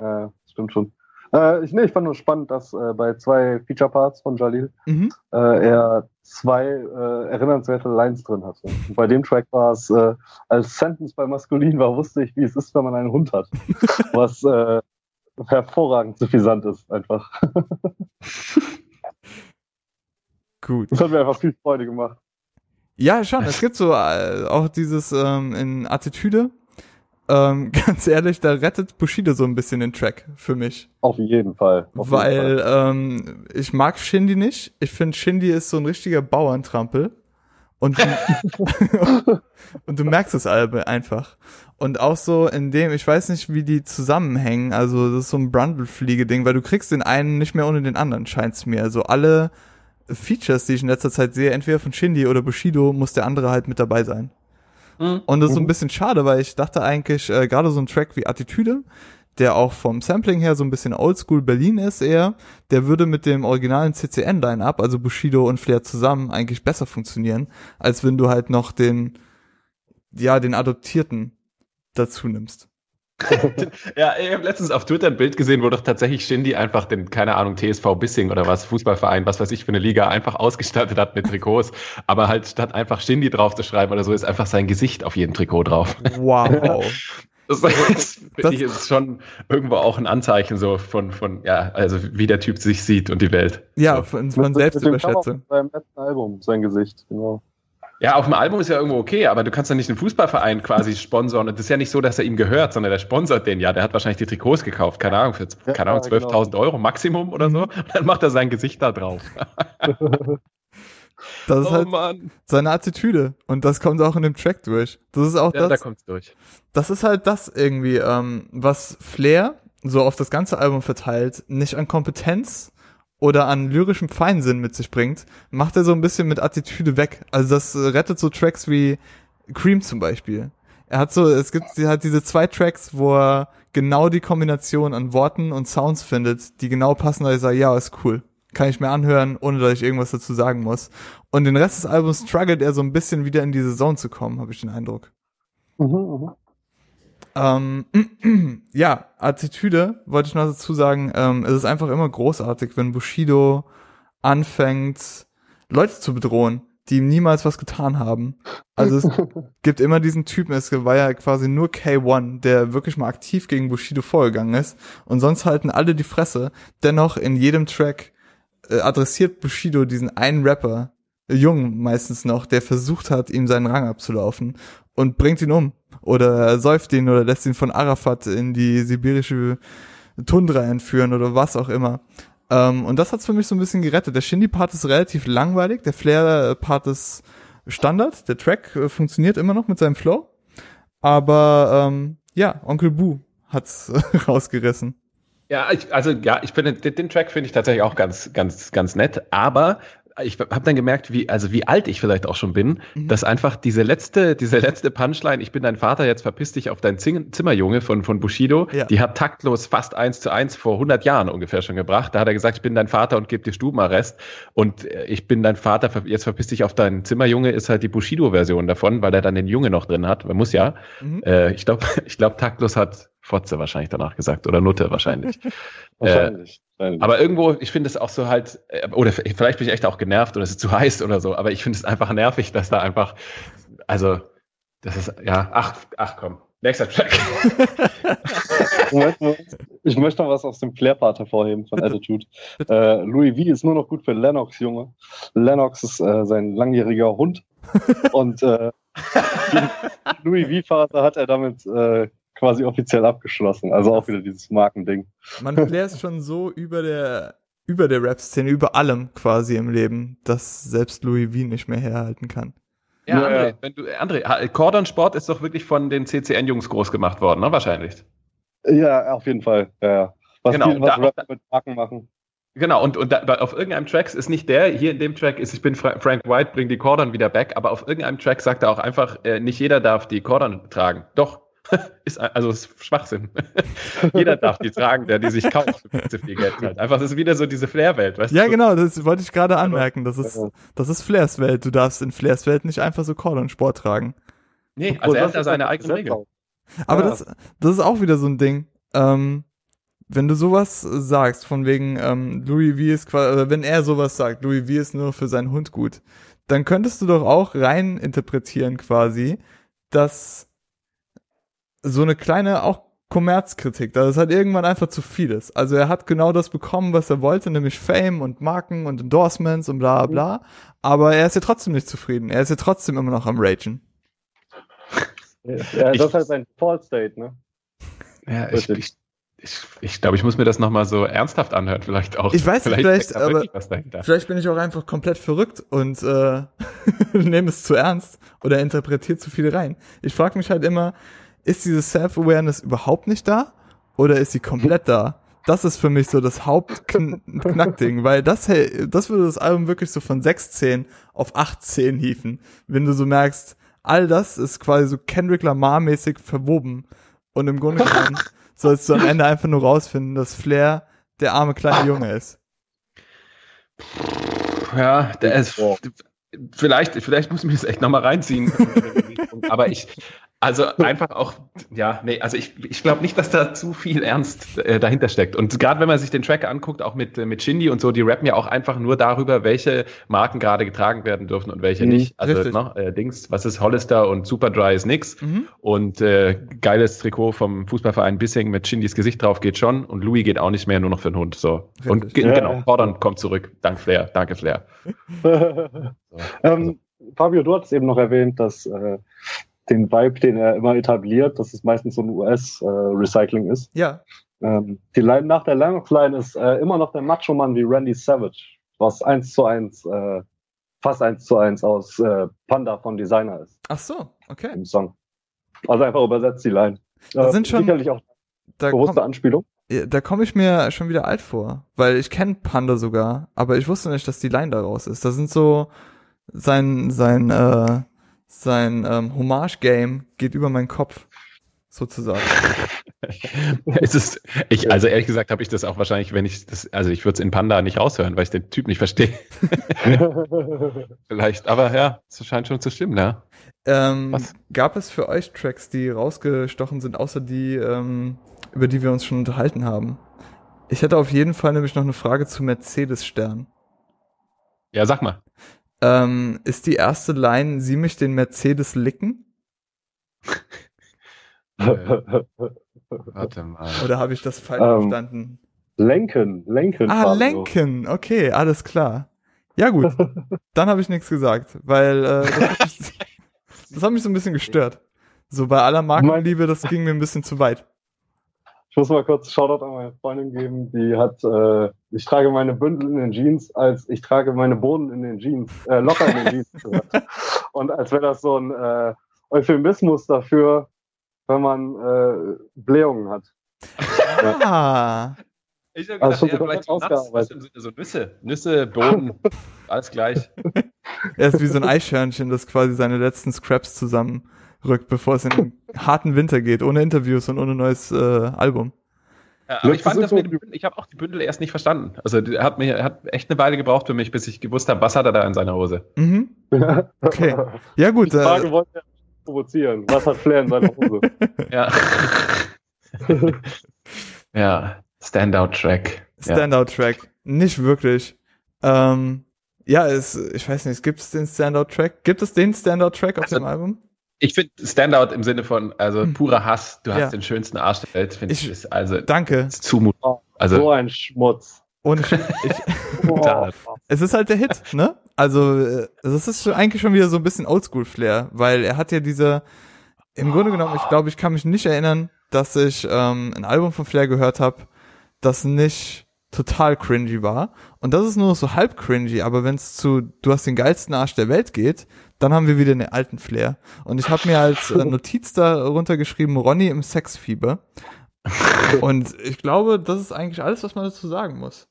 S3: Ja, stimmt schon. Äh, ich, nee, ich fand nur spannend, dass äh, bei zwei Feature-Parts von Jalil mhm. äh, er zwei äh, erinnernswerte Lines drin hatte. Und bei dem Track war es, äh, als Sentence bei Maskulin war, wusste ich, wie es ist, wenn man einen Hund hat. [laughs] Was äh, hervorragend suffisant ist, einfach.
S1: Gut.
S3: Das hat mir einfach viel Freude gemacht.
S1: Ja, schon. Es gibt so auch dieses ähm, in Attitüde, ähm, [laughs] ganz ehrlich, da rettet Bushido so ein bisschen den Track für mich.
S3: Auf jeden Fall.
S1: Auf Weil jeden Fall. Ähm, ich mag Shindy nicht. Ich finde, Shindy ist so ein richtiger Bauerntrampel. Und du, [laughs] [laughs] und du merkst es einfach. Und auch so in dem, ich weiß nicht, wie die zusammenhängen. Also das ist so ein Brundle-Fliege-Ding, weil du kriegst den einen nicht mehr ohne den anderen, scheint's mir. Also alle Features, die ich in letzter Zeit sehe, entweder von Shindy oder Bushido, muss der andere halt mit dabei sein. Mhm. Und das ist so ein mhm. bisschen schade, weil ich dachte eigentlich, äh, gerade so ein Track wie Attitüde, der auch vom Sampling her so ein bisschen Oldschool Berlin ist eher, der würde mit dem originalen CCN-Line-Up, also Bushido und Flair zusammen, eigentlich besser funktionieren, als wenn du halt noch den, ja, den Adoptierten dazu nimmst. [laughs]
S2: ja, ich habe letztens auf Twitter ein Bild gesehen, wo doch tatsächlich Shindy einfach den, keine Ahnung, TSV Bissing oder was, Fußballverein, was weiß ich für eine Liga, einfach ausgestattet hat mit Trikots. Aber halt statt einfach Shindy drauf zu schreiben oder so, ist einfach sein Gesicht auf jedem Trikot drauf.
S1: Wow. [laughs]
S2: Das, das finde ich ist schon irgendwo auch ein Anzeichen so von, von, ja, also wie der Typ sich sieht und die Welt.
S1: Ja, so. von, von Selbstüberschätzung.
S3: Beim letzten Album, sein Gesicht, genau.
S2: Ja, auf dem Album ist ja irgendwo okay, aber du kannst ja nicht einen Fußballverein quasi [laughs] sponsoren. Und das ist ja nicht so, dass er ihm gehört, sondern der sponsert den ja. Der hat wahrscheinlich die Trikots gekauft, keine Ahnung, für ja, keine Ahnung, 12.000 genau. Euro Maximum oder so. Und dann macht er sein Gesicht da drauf. [laughs]
S1: Das ist oh, halt Mann. seine Attitüde. Und das kommt auch in dem Track durch. Das ist auch
S2: ja,
S1: das.
S2: Da kommt's durch.
S1: Das ist halt das irgendwie, ähm, was Flair so auf das ganze Album verteilt, nicht an Kompetenz oder an lyrischem Feinsinn mit sich bringt, macht er so ein bisschen mit Attitüde weg. Also das rettet so Tracks wie Cream zum Beispiel. Er hat so, es gibt halt diese zwei Tracks, wo er genau die Kombination an Worten und Sounds findet, die genau passen, da ich sage, ja, ist cool kann ich mir anhören, ohne dass ich irgendwas dazu sagen muss. Und den Rest des Albums struggelt er so ein bisschen wieder in diese Zone zu kommen, habe ich den Eindruck. Mhm, mh. Ähm, [clears throat] ja, Attitüde, wollte ich noch dazu sagen, ähm, es ist einfach immer großartig, wenn Bushido anfängt, Leute zu bedrohen, die ihm niemals was getan haben. Also es [laughs] gibt immer diesen Typen, es war ja quasi nur K1, der wirklich mal aktiv gegen Bushido vorgegangen ist und sonst halten alle die Fresse. Dennoch in jedem Track äh, adressiert Bushido diesen einen Rapper, jung meistens noch, der versucht hat, ihm seinen Rang abzulaufen und bringt ihn um. Oder säuft ihn oder lässt ihn von Arafat in die sibirische Tundra entführen oder was auch immer. Ähm, und das hat's für mich so ein bisschen gerettet. Der Shindy-Part ist relativ langweilig, der Flair-Part ist Standard, der Track äh, funktioniert immer noch mit seinem Flow. Aber ähm, ja, Onkel Boo hat's [laughs] rausgerissen.
S2: Ja, ich, also ja, ich finde den, den Track finde ich tatsächlich auch ganz, ganz, ganz nett. Aber ich habe dann gemerkt, wie also wie alt ich vielleicht auch schon bin, mhm. dass einfach diese letzte diese letzte Punchline, ich bin dein Vater, jetzt verpiss dich auf dein Zimmerjunge von von Bushido, ja. die hat taktlos fast eins zu eins vor 100 Jahren ungefähr schon gebracht. Da hat er gesagt, ich bin dein Vater und gebe dir Stubenarrest und äh, ich bin dein Vater, jetzt verpiss dich auf dein Zimmerjunge ist halt die Bushido-Version davon, weil er dann den Junge noch drin hat. Man muss ja. Mhm. Äh, ich glaube, [laughs] ich glaube taktlos hat Fotze wahrscheinlich danach gesagt oder Nutte wahrscheinlich. [laughs] wahrscheinlich. Äh, aber irgendwo, ich finde es auch so halt, äh, oder vielleicht bin ich echt auch genervt oder es ist zu heiß oder so, aber ich finde es einfach nervig, dass da einfach, also, das ist, ja, ach, ach komm, nächster Track.
S3: ich möchte noch was aus dem Flair-Part hervorheben von Attitude. [laughs] Äh, Louis V ist nur noch gut für Lennox, Junge. Lennox ist äh, sein langjähriger Hund [laughs] und äh, Louis V-Vater hat er damit äh, quasi offiziell abgeschlossen. Also auch wieder dieses Markending.
S1: Man Flair schon so über der über der Rap-Szene, über allem quasi im Leben, dass selbst Louis V nicht mehr herhalten kann.
S2: Ja, ja André, wenn du, André, Cordon Sport ist doch wirklich von den CCN-Jungs groß gemacht worden, ne? Wahrscheinlich.
S3: Ja, auf jeden Fall. Ja, ja. Was
S2: genau,
S3: viel, was da, Rap mit Marken machen.
S2: Genau, und, und da, auf irgendeinem Track ist nicht der, hier in dem Track ist, ich bin Fra Frank White, bring die Cordon wieder back, aber auf irgendeinem Track sagt er auch einfach, äh, nicht jeder darf die Cordon tragen. Doch, [laughs] ist also ist Schwachsinn. [laughs] Jeder darf die tragen, der die sich kauft für zu viel Geld halt. Einfach das ist wieder so diese Flair-Welt,
S1: weißt ja, du? Ja, genau, das wollte ich gerade anmerken. Das ist, das ist Flairs Welt. Du darfst in Flairs Welt nicht einfach so Call und Sport tragen.
S2: Nee, also er hat da seine eigene Regel.
S1: Aber ja. das, das ist auch wieder so ein Ding. Ähm, wenn du sowas sagst, von wegen ähm, Louis V ist quasi, wenn er sowas sagt, Louis V ist nur für seinen Hund gut, dann könntest du doch auch rein interpretieren quasi, dass so eine kleine auch Kommerzkritik, dass es halt irgendwann einfach zu viel ist. Also er hat genau das bekommen, was er wollte, nämlich Fame und Marken und Endorsements und bla bla. Aber er ist ja trotzdem nicht zufrieden. Er ist ja trotzdem immer noch am Ragen.
S3: Ja, das ist halt sein Fall State, ne?
S2: Ja, ich, ich, ich, ich glaube, ich muss mir das nochmal so ernsthaft anhören, vielleicht auch.
S1: Ich weiß nicht, vielleicht, vielleicht aber vielleicht bin ich auch einfach komplett verrückt und äh, [laughs] nehme es zu ernst oder interpretiere zu viel rein. Ich frage mich halt immer, ist diese Self-Awareness überhaupt nicht da oder ist sie komplett da? Das ist für mich so das Hauptknackding, weil das, hey, das würde das Album wirklich so von 16 auf 18 hieven, wenn du so merkst, all das ist quasi so Kendrick Lamar-mäßig verwoben und im Grunde [laughs] genommen sollst du am Ende einfach nur rausfinden, dass Flair der arme kleine Junge ist.
S2: Ja, der ist, vielleicht, vielleicht muss ich mir das echt nochmal reinziehen. [laughs] Aber ich, also einfach auch, ja, nee, also ich, ich glaube nicht, dass da zu viel Ernst äh, dahinter steckt. Und gerade wenn man sich den Track anguckt, auch mit, äh, mit Shindy und so, die rappen ja auch einfach nur darüber, welche Marken gerade getragen werden dürfen und welche mhm, nicht. Also ne, äh, Dings, was ist Hollister und Superdry ist nix. Mhm. Und äh, geiles Trikot vom Fußballverein Bissing mit Shindys Gesicht drauf geht schon und Louis geht auch nicht mehr, nur noch für den Hund. So. Richtig. Und ja. genau, Gordon kommt zurück. Dank Flair. Danke, Flair. [laughs]
S3: so. ähm, Fabio, du hast eben noch erwähnt, dass äh, den Vibe, den er immer etabliert, dass es meistens so ein US-Recycling äh, ist.
S1: Ja.
S3: Ähm, die Line nach der Line ist äh, immer noch der Macho-Mann wie Randy Savage, was eins zu eins, äh, fast eins zu eins aus äh, Panda von Designer ist.
S1: Ach so, okay.
S3: Im Song. Also einfach übersetzt die Line.
S1: Da sind schon,
S3: sicherlich auch bewusste komm, Anspielung.
S1: Da komme ich mir schon wieder alt vor, weil ich kenne Panda sogar, aber ich wusste nicht, dass die Line daraus ist. Da sind so sein sein äh, sein ähm, Hommage-Game geht über meinen Kopf sozusagen. [laughs]
S2: es ist, ich, also ehrlich gesagt habe ich das auch wahrscheinlich, wenn ich das, also ich würde es in Panda nicht raushören, weil ich den Typ nicht verstehe. [laughs] Vielleicht, aber ja, es scheint schon zu stimmen, ja.
S1: Ähm, gab es für euch Tracks, die rausgestochen sind, außer die, ähm, über die wir uns schon unterhalten haben? Ich hätte auf jeden Fall nämlich noch eine Frage zu Mercedes Stern.
S2: Ja, sag mal.
S1: Ähm, ist die erste Line, sie mich den Mercedes licken?
S2: Warte mal.
S1: Oder habe ich das falsch ähm, verstanden?
S3: Lenken, lenken.
S1: Ah, lenken. Okay, alles klar. Ja gut, [laughs] dann habe ich nichts gesagt, weil äh, das, hat mich, [laughs] das, hat mich, so ein bisschen gestört. So bei aller Markenliebe, das ging mir ein bisschen zu weit.
S3: Ich muss mal kurz Shoutout an meine Freundin geben, die hat, äh, ich trage meine Bündel in den Jeans, als ich trage meine Bohnen in den Jeans, äh, locker in den Jeans. [laughs] Und als wäre das so ein äh, Euphemismus dafür, wenn man äh, Blähungen hat.
S1: Ah.
S2: Ich habe gedacht, also ja, vielleicht Nuts, so Nüsse, Nüsse, Boden, [laughs] alles gleich.
S1: Er ist wie so ein Eichhörnchen, das quasi seine letzten Scraps zusammenrückt, bevor es in den [laughs] harten Winter geht, ohne Interviews und ohne neues äh, Album.
S2: Ja, aber ich fand das mit ich habe auch die Bündel erst nicht verstanden. Also er hat mir hat echt eine Weile gebraucht für mich, bis ich gewusst habe, was hat er da in seiner Hose.
S1: Mhm. Okay. [laughs] Ja gut.
S3: Die Frage äh, wollte provozieren. Was hat Flair in seiner Hose? [laughs]
S2: ja. ja, Standout-Track.
S1: Standout-Track. Nicht wirklich. Ähm, ja, es, ich weiß nicht, gibt es den Standout-Track? Gibt es den Standout-Track auf also, dem Album?
S2: Ich finde Standout im Sinne von, also hm. purer Hass, du hast ja. den schönsten Arsch der Welt, finde ich, ist also
S1: danke.
S2: Ist Zumut.
S3: Also, so ein Schmutz.
S1: Und ich, [laughs] es ist halt der Hit, ne? Also, äh, es ist eigentlich schon wieder so ein bisschen Oldschool-Flair, weil er hat ja diese, im Grunde genommen, ich glaube, ich kann mich nicht erinnern, dass ich ähm, ein Album von Flair gehört habe, das nicht total cringy war. Und das ist nur so halb cringy, aber wenn es zu du hast den geilsten Arsch der Welt geht, dann haben wir wieder den alten Flair. Und ich habe mir als äh, [laughs] Notiz darunter geschrieben, Ronny im Sexfieber. Und ich glaube, das ist eigentlich alles, was man dazu sagen muss.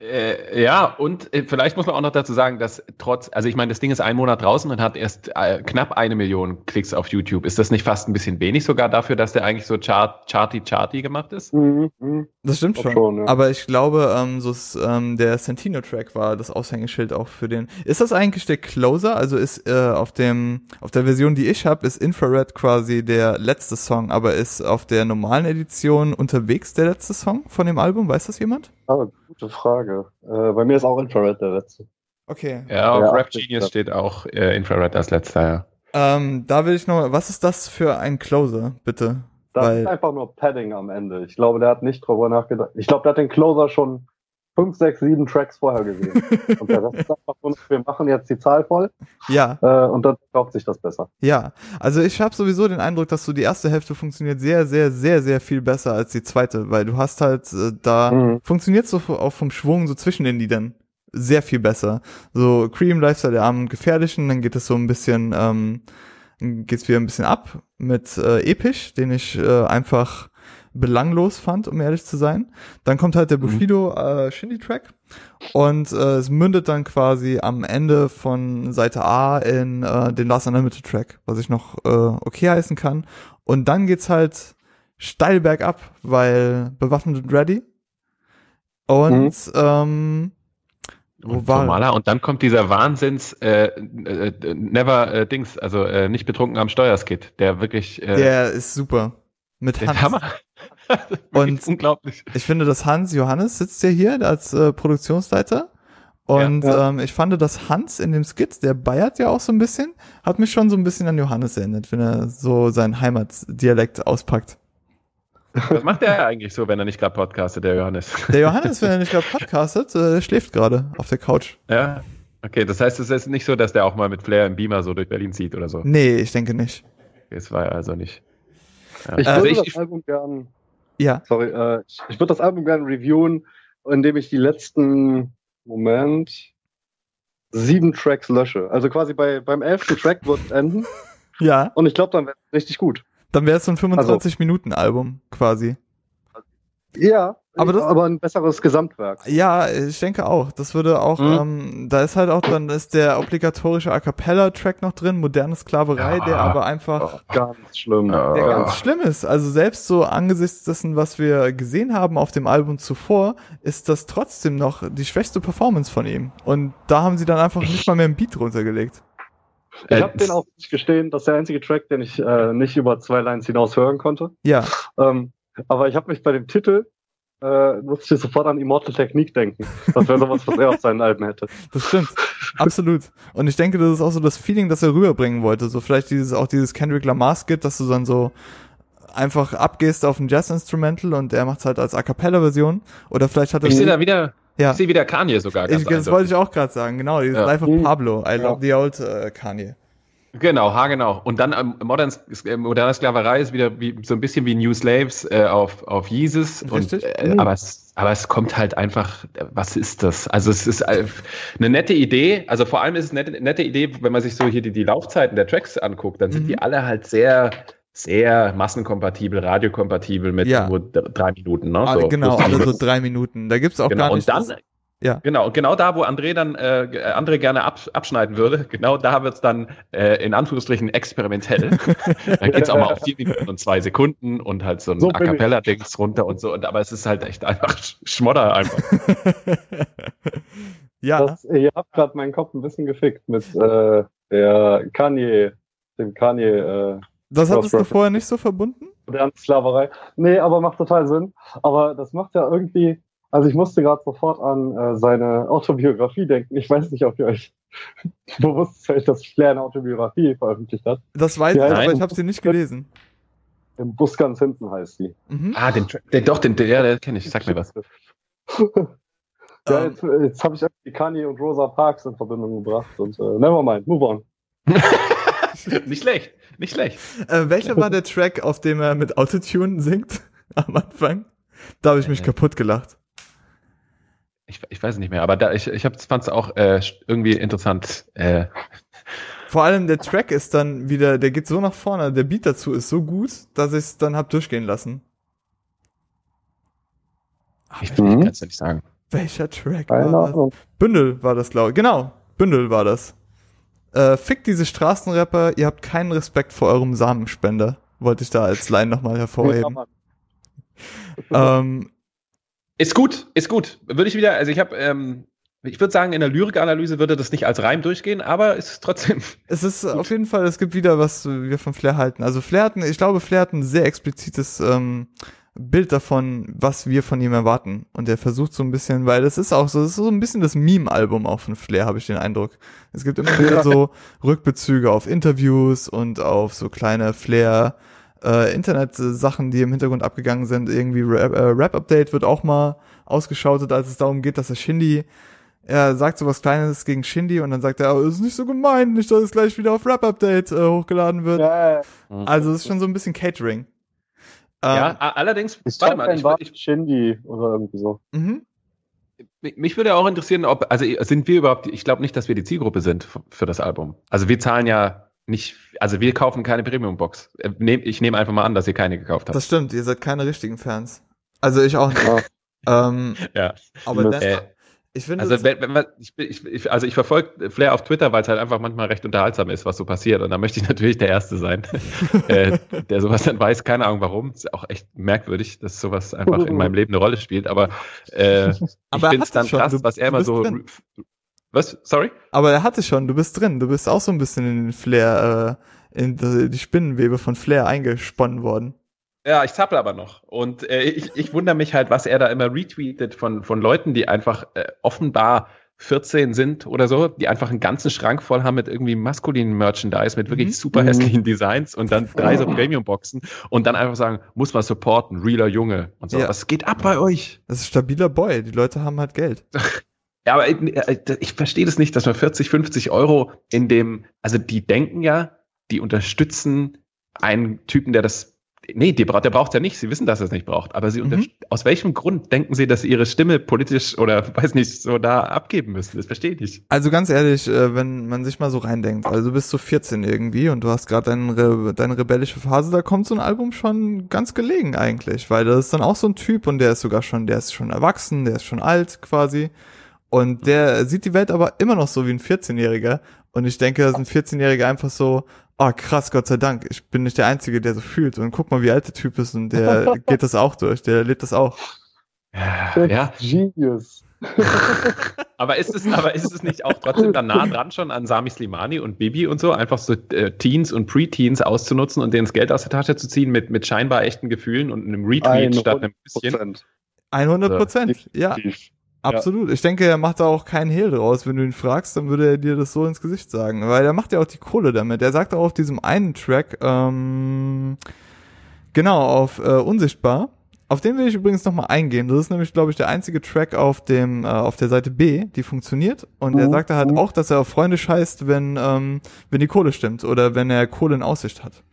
S2: Äh, ja, und äh, vielleicht muss man auch noch dazu sagen, dass trotz, also ich meine, das Ding ist ein Monat draußen und hat erst äh, knapp eine Million Klicks auf YouTube. Ist das nicht fast ein bisschen wenig sogar dafür, dass der eigentlich so chart, charty, charty gemacht ist? Mhm,
S1: mh. Das stimmt schon. schon ja. Aber ich glaube, ähm, so ist, ähm, der Santino-Track war das Aushängeschild auch für den. Ist das eigentlich der Closer? Also ist äh, auf dem, auf der Version, die ich habe, ist Infrared quasi der letzte Song, aber ist auf der normalen Edition unterwegs der letzte Song von dem Album? Weiß das jemand?
S3: Ah, gute Frage. Äh, bei mir ist auch Infrared der letzte.
S1: Okay.
S2: Ja, auf ja, Rap Genius steht auch äh, Infrared als letzter, ja.
S1: Ähm, da will ich noch, was ist das für ein Closer, bitte?
S3: Das Weil, ist einfach nur Padding am Ende. Ich glaube, der hat nicht drüber nachgedacht. Ich glaube, der hat den Closer schon fünf, sechs, sieben Tracks vorher gesehen. und der Rest [laughs] ist einfach nur, wir machen jetzt die Zahl voll.
S1: Ja.
S3: Äh, und dann kauft sich das besser.
S1: Ja. Also ich habe sowieso den Eindruck, dass so die erste Hälfte funktioniert sehr, sehr, sehr, sehr viel besser als die zweite, weil du hast halt äh, da mhm. funktioniert so auch vom Schwung so zwischen den Liedern sehr viel besser. So Cream Lifestyle der armen Gefährlichen, dann geht es so ein bisschen, ähm, geht's wieder ein bisschen ab mit äh, Episch, den ich äh, einfach belanglos fand, um ehrlich zu sein. Dann kommt halt der mhm. Bushido äh, Shindy-Track und äh, es mündet dann quasi am Ende von Seite A in äh, den Last Unlimited Track, was ich noch äh, okay heißen kann. Und dann geht's halt steil bergab, weil bewaffnet und ready. Und mhm. ähm,
S2: wo war normaler und dann kommt dieser Wahnsinns äh, äh, Never äh, Dings, also äh, nicht betrunken am Steuerskit, der wirklich
S1: äh, Der ist super. Mit Hans. Hammer. [laughs] und unglaublich. Ich finde, dass Hans Johannes sitzt ja hier als äh, Produktionsleiter. Und ja, ja. Ähm, ich fand, dass Hans in dem Skit, der bayert ja auch so ein bisschen, hat mich schon so ein bisschen an Johannes erinnert, wenn er so seinen Heimatdialekt auspackt.
S2: Was macht der eigentlich so, wenn er nicht gerade podcastet, der Johannes?
S1: Der Johannes, wenn er nicht gerade podcastet, äh, schläft gerade auf der Couch.
S2: Ja. Okay, das heißt, es ist nicht so, dass der auch mal mit Flair im Beamer so durch Berlin zieht oder so.
S1: Nee, ich denke nicht.
S2: Es war also nicht.
S3: Ja. Ich würde also das Album gern. Ja. Sorry, äh, ich, ich würde das Album gern reviewen, indem ich die letzten Moment sieben Tracks lösche. Also quasi bei, beim elften Track wird enden. [laughs]
S1: Ja.
S3: Und ich glaube, dann wäre es richtig gut.
S1: Dann wäre es so ein 25-Minuten-Album quasi.
S3: Ja, aber, das, aber ein besseres Gesamtwerk.
S1: Ja, ich denke auch. Das würde auch, mhm. ähm, da ist halt auch, dann ist der obligatorische A Cappella-Track noch drin, moderne Sklaverei, ja. der aber einfach
S3: oh, ganz schlimm.
S1: Der ja. ganz schlimm ist. Also selbst so angesichts dessen, was wir gesehen haben auf dem Album zuvor, ist das trotzdem noch die schwächste Performance von ihm. Und da haben sie dann einfach nicht mal mehr einen Beat runtergelegt.
S3: Ich äh, habe den auch nicht gestehen, das ist der einzige Track, den ich äh, nicht über zwei Lines hinaus hören konnte.
S1: Ja.
S3: Ähm, aber ich habe mich bei dem Titel äh, musste ich sofort an Immortal Technique denken. Das wäre sowas, was er auf seinen Alben hätte. [laughs]
S1: Das stimmt. Absolut. Und ich denke, das ist auch so das Feeling, das er rüberbringen wollte. So vielleicht dieses, auch dieses Kendrick Lamar Skit, dass du dann so einfach abgehst auf ein Jazz-Instrumental und er macht's halt als A Cappella-Version. Oder vielleicht hat er.
S2: Ich sehe da wieder, ja. ich sehe wieder Kanye sogar.
S1: Ganz ich, das wollte ich auch gerade sagen, genau. Dieses ja. Life of mhm. Pablo. I love the old uh, Kanye.
S2: Genau, ha genau. Und dann ähm, Modern, äh, moderne Sklaverei ist wieder wie, so ein bisschen wie New Slaves äh, auf, auf Jesus. Und, äh, aber, es, aber es kommt halt einfach, was ist das? Also es ist äh, eine nette Idee. Also vor allem ist es eine nette, nette Idee, wenn man sich so hier die, die Laufzeiten der Tracks anguckt, dann sind mhm. die alle halt sehr sehr massenkompatibel, radiokompatibel mit
S1: ja.
S2: nur drei Minuten. Ne?
S1: So, genau, alle so drei Minuten. Da gibt's auch genau. gar nicht.
S2: Und dann, ja. Genau, genau da, wo André dann äh, André gerne ab, abschneiden würde, [laughs] genau da wird's dann äh, in Anführungsstrichen experimentell. [laughs] da geht's auch mal auf vier Minuten und zwei Sekunden und halt so ein so A cappella-Dings runter und so. Und, aber es ist halt echt einfach Schmodder einfach. [laughs]
S3: ja. Das, ihr habt gerade meinen Kopf ein bisschen gefickt mit äh, der Kanye, dem Kanye. Äh,
S1: das hattest du vorher nicht so verbunden?
S3: Der Sklaverei. Nee, aber macht total Sinn. Aber das macht ja irgendwie also ich musste gerade sofort an äh, seine Autobiografie denken. Ich weiß nicht, ob ihr euch [laughs] bewusst seid, dass Flair eine Autobiografie veröffentlicht hat.
S1: Das weiß ich, aber ich habe sie nicht gelesen.
S3: Im Bus ganz hinten heißt sie.
S2: Mhm. Ah, den, den, doch, den, der, der kenne ich. Sag mir was. [laughs]
S3: ja, jetzt, jetzt habe ich die Kanye und Rosa Parks in Verbindung gebracht und äh, never mind, move on. [laughs]
S2: nicht schlecht, nicht schlecht.
S1: Äh, welcher war der Track, auf dem er mit Autotune singt am Anfang? Da habe ich mich äh, kaputt gelacht
S2: ich, ich weiß nicht mehr, aber da, ich, ich fand es auch äh, irgendwie interessant. Äh.
S1: Vor allem der Track ist dann wieder, der geht so nach vorne, der Beat dazu ist so gut, dass ich es dann hab durchgehen lassen.
S2: Ach, ich mhm. kann es nicht sagen.
S1: Welcher Track war das? Bündel war das, glaube ich. Genau, Bündel war das. Äh, fickt diese Straßenrapper, ihr habt keinen Respekt vor eurem Samenspender. Wollte ich da als Line nochmal [laughs] hervorheben. ähm,
S2: ist gut, ist gut. Würde ich wieder, also ich habe, ähm, ich würde sagen, in der Lyrikanalyse würde das nicht als Reim durchgehen, aber es ist trotzdem. [laughs]
S1: Es ist gut. auf jeden Fall, es gibt wieder, was wir von Flair halten. Also Flair hatten, ich glaube, Flair hat ein sehr explizites ähm, Bild davon, was wir von ihm erwarten. Und er versucht so ein bisschen, weil das ist auch so, das ist so ein bisschen das Meme-Album auch von Flair, habe ich den Eindruck. Es gibt immer [laughs] wieder so Rückbezüge auf Interviews und auf so kleine Flair- äh, Internet-Sachen, die im Hintergrund abgegangen sind. Irgendwie Rap-Update äh, wird auch mal ausgeschaltet, als es darum geht, dass er Shindy er sagt so was Kleines gegen Shindy und dann sagt er, oh, ist nicht so gemein, nicht, dass es gleich wieder auf Rap-Update äh, hochgeladen wird. Ja. Also es ist schon so ein bisschen Catering.
S2: Ja, ähm, allerdings,
S3: ich warte mal, ich, ich, Shindy oder irgendwie so. Mhm.
S2: Mich würde auch interessieren, ob, also sind wir überhaupt, ich glaube nicht, dass wir die Zielgruppe sind für das Album. Also wir zahlen ja nicht, also wir kaufen keine Premium-Box. Äh, ich nehme einfach mal an, dass ihr keine gekauft habt.
S1: Das stimmt, ihr seid keine richtigen Fans. Also ich auch nicht. ähm, [laughs]
S2: ja.
S1: Aber dann, äh, ich finde,
S2: also wenn, wenn man, ich, ich, also ich verfolge Flair auf Twitter, weil es halt einfach manchmal recht unterhaltsam ist, was so passiert. Und da möchte ich [laughs] natürlich der Erste sein, [laughs] äh, der sowas dann weiß. Keine Ahnung warum. Ist auch echt merkwürdig, dass sowas einfach in meinem Leben eine Rolle spielt. Aber, äh, ich finde es dann krass, was er immer so drin. Was? Sorry?
S1: Aber er hatte schon, du bist drin, du bist auch so ein bisschen in den Flair, äh, in die Spinnenwebe von Flair eingesponnen worden.
S2: Ja, ich zappel aber noch. Und äh, ich, ich wundere mich halt, was er da immer retweetet von, von Leuten, die einfach äh, offenbar 14 sind oder so, die einfach einen ganzen Schrank voll haben mit irgendwie maskulinen Merchandise, mit wirklich mhm. super hässlichen Designs und dann drei so [laughs] Premium-Boxen und dann einfach sagen, muss man supporten, realer Junge und so. Ja. Was geht ab bei euch?
S1: Das ist stabiler Boy, die Leute haben halt Geld. [laughs]
S2: Ja, aber äh, ich verstehe das nicht, dass man 40, 50 Euro in dem, also die denken ja, die unterstützen einen Typen, der das Nee, die, der braucht ja nicht. Sie wissen, dass er es nicht braucht. Aber sie mhm. aus welchem Grund denken Sie, dass Sie Ihre Stimme politisch oder [laughs] weiß nicht so da abgeben müssen? Das verstehe ich nicht.
S1: Also ganz ehrlich, äh, wenn man sich mal so reindenkt, also du bist so 14 irgendwie und du hast gerade deine, deine rebellische Phase, da kommt so ein Album schon ganz gelegen eigentlich, weil das ist dann auch so ein Typ und der ist sogar schon, der ist schon erwachsen, der ist schon alt quasi und der sieht die Welt aber immer noch so wie ein 14-Jähriger und ich denke, dass ein 14-Jähriger einfach so, oh krass, Gott sei Dank, ich bin nicht der Einzige, der so fühlt. Und guck mal, wie alt der Typ ist und der [laughs] geht das auch durch, der lebt das auch.
S2: Ja. Genius. [laughs] aber ist es, aber ist es nicht auch trotzdem dann nah dran schon an Sami Slimani und Bibi und so, einfach so äh, Teens und Pre-Teens auszunutzen und denen das Geld aus der Tasche zu ziehen mit, mit scheinbar echten Gefühlen und einem Retweet statt einem bisschen?
S1: 100 Prozent, ja. Absolut. Ja. Ich denke, er macht da auch keinen Hehl draus. Wenn du ihn fragst, dann würde er dir das so ins Gesicht sagen. Weil er macht ja auch die Kohle damit. Er sagt auch auf diesem einen Track, ähm, genau, auf äh, Unsichtbar. Auf den will ich übrigens nochmal eingehen. Das ist nämlich, glaube ich, der einzige Track auf dem, äh, auf der Seite B, die funktioniert. Und er mhm. sagt halt auch, dass er auf Freunde scheißt, wenn, ähm, wenn die Kohle stimmt oder wenn er Kohle in Aussicht hat.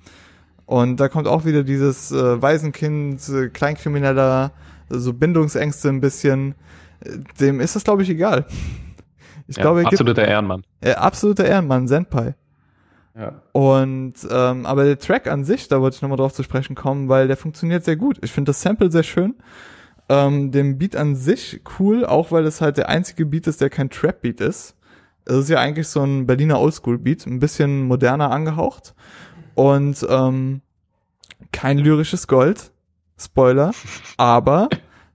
S1: Und da kommt auch wieder dieses äh, Waisenkind, äh, Kleinkrimineller, so Bindungsängste ein bisschen dem ist das, glaube ich, egal.
S2: Ich ja, glaube, absoluter gibt, Ehrenmann.
S1: Äh, absoluter Ehrenmann, Senpai. Ja. Und ähm, aber der Track an sich, da wollte ich nochmal drauf zu sprechen kommen, weil der funktioniert sehr gut. Ich finde das Sample sehr schön. Ähm, den Beat an sich cool, auch weil es halt der einzige Beat ist, der kein Trap-Beat ist. Es ist ja eigentlich so ein Berliner Oldschool-Beat, ein bisschen moderner angehaucht. Und ähm, kein lyrisches Gold. Spoiler. Aber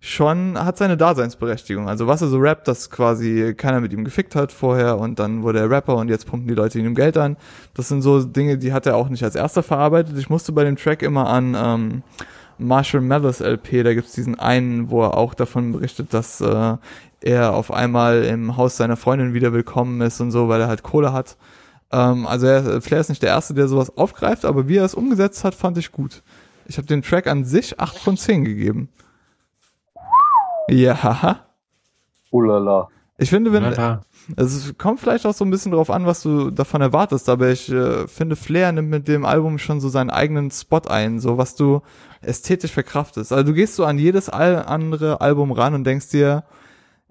S1: schon hat seine Daseinsberechtigung. Also was er so rappt, dass quasi keiner mit ihm gefickt hat vorher und dann wurde er Rapper und jetzt pumpen die Leute ihm Geld an. Das sind so Dinge, die hat er auch nicht als erster verarbeitet. Ich musste bei dem Track immer an ähm, Marshall Mathers LP, da gibt's diesen einen, wo er auch davon berichtet, dass äh, er auf einmal im Haus seiner Freundin wieder willkommen ist und so, weil er halt Kohle hat. Ähm, also er, Flair ist nicht der Erste, der sowas aufgreift, aber wie er es umgesetzt hat, fand ich gut. Ich habe den Track an sich 8 von 10 gegeben. Ja.
S3: Ulala.
S1: Ich finde, wenn, es kommt vielleicht auch so ein bisschen drauf an, was du davon erwartest, aber ich äh, finde, Flair nimmt mit dem Album schon so seinen eigenen Spot ein, so was du ästhetisch verkraftest. Also du gehst so an jedes Al andere Album ran und denkst dir,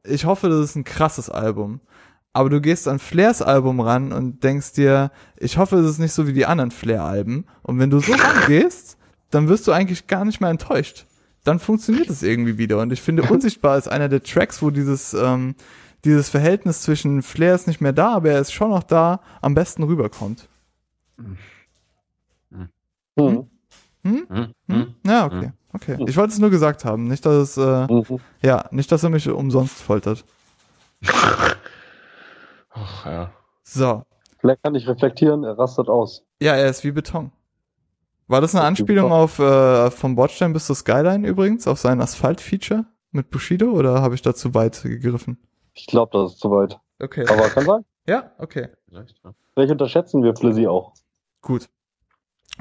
S1: ich hoffe, das ist ein krasses Album. Aber du gehst an Flairs Album ran und denkst dir, ich hoffe, es ist nicht so wie die anderen Flair-Alben. Und wenn du so rangehst, dann wirst du eigentlich gar nicht mehr enttäuscht dann funktioniert es irgendwie wieder. Und ich finde, [laughs] Unsichtbar ist einer der Tracks, wo dieses, ähm, dieses Verhältnis zwischen Flair ist nicht mehr da, aber er ist schon noch da, am besten rüberkommt. Hm? Hm? Hm? hm? hm? Ja, okay. Okay. Ich wollte es nur gesagt haben, nicht, dass es, äh, ja, nicht, dass er mich umsonst foltert. [laughs]
S2: Ach, ja.
S1: So.
S3: Vielleicht kann ich reflektieren, er rastet aus.
S1: Ja, er ist wie Beton. War das eine Anspielung auf äh, vom Bordstein bis zur Skyline übrigens, auf sein Asphalt-Feature mit Bushido oder habe ich da zu weit gegriffen?
S3: Ich glaube, das ist zu weit.
S1: Okay.
S3: Aber kann sein.
S1: Ja, okay.
S3: Vielleicht, ja. Vielleicht unterschätzen wir Flizzy auch.
S1: Gut.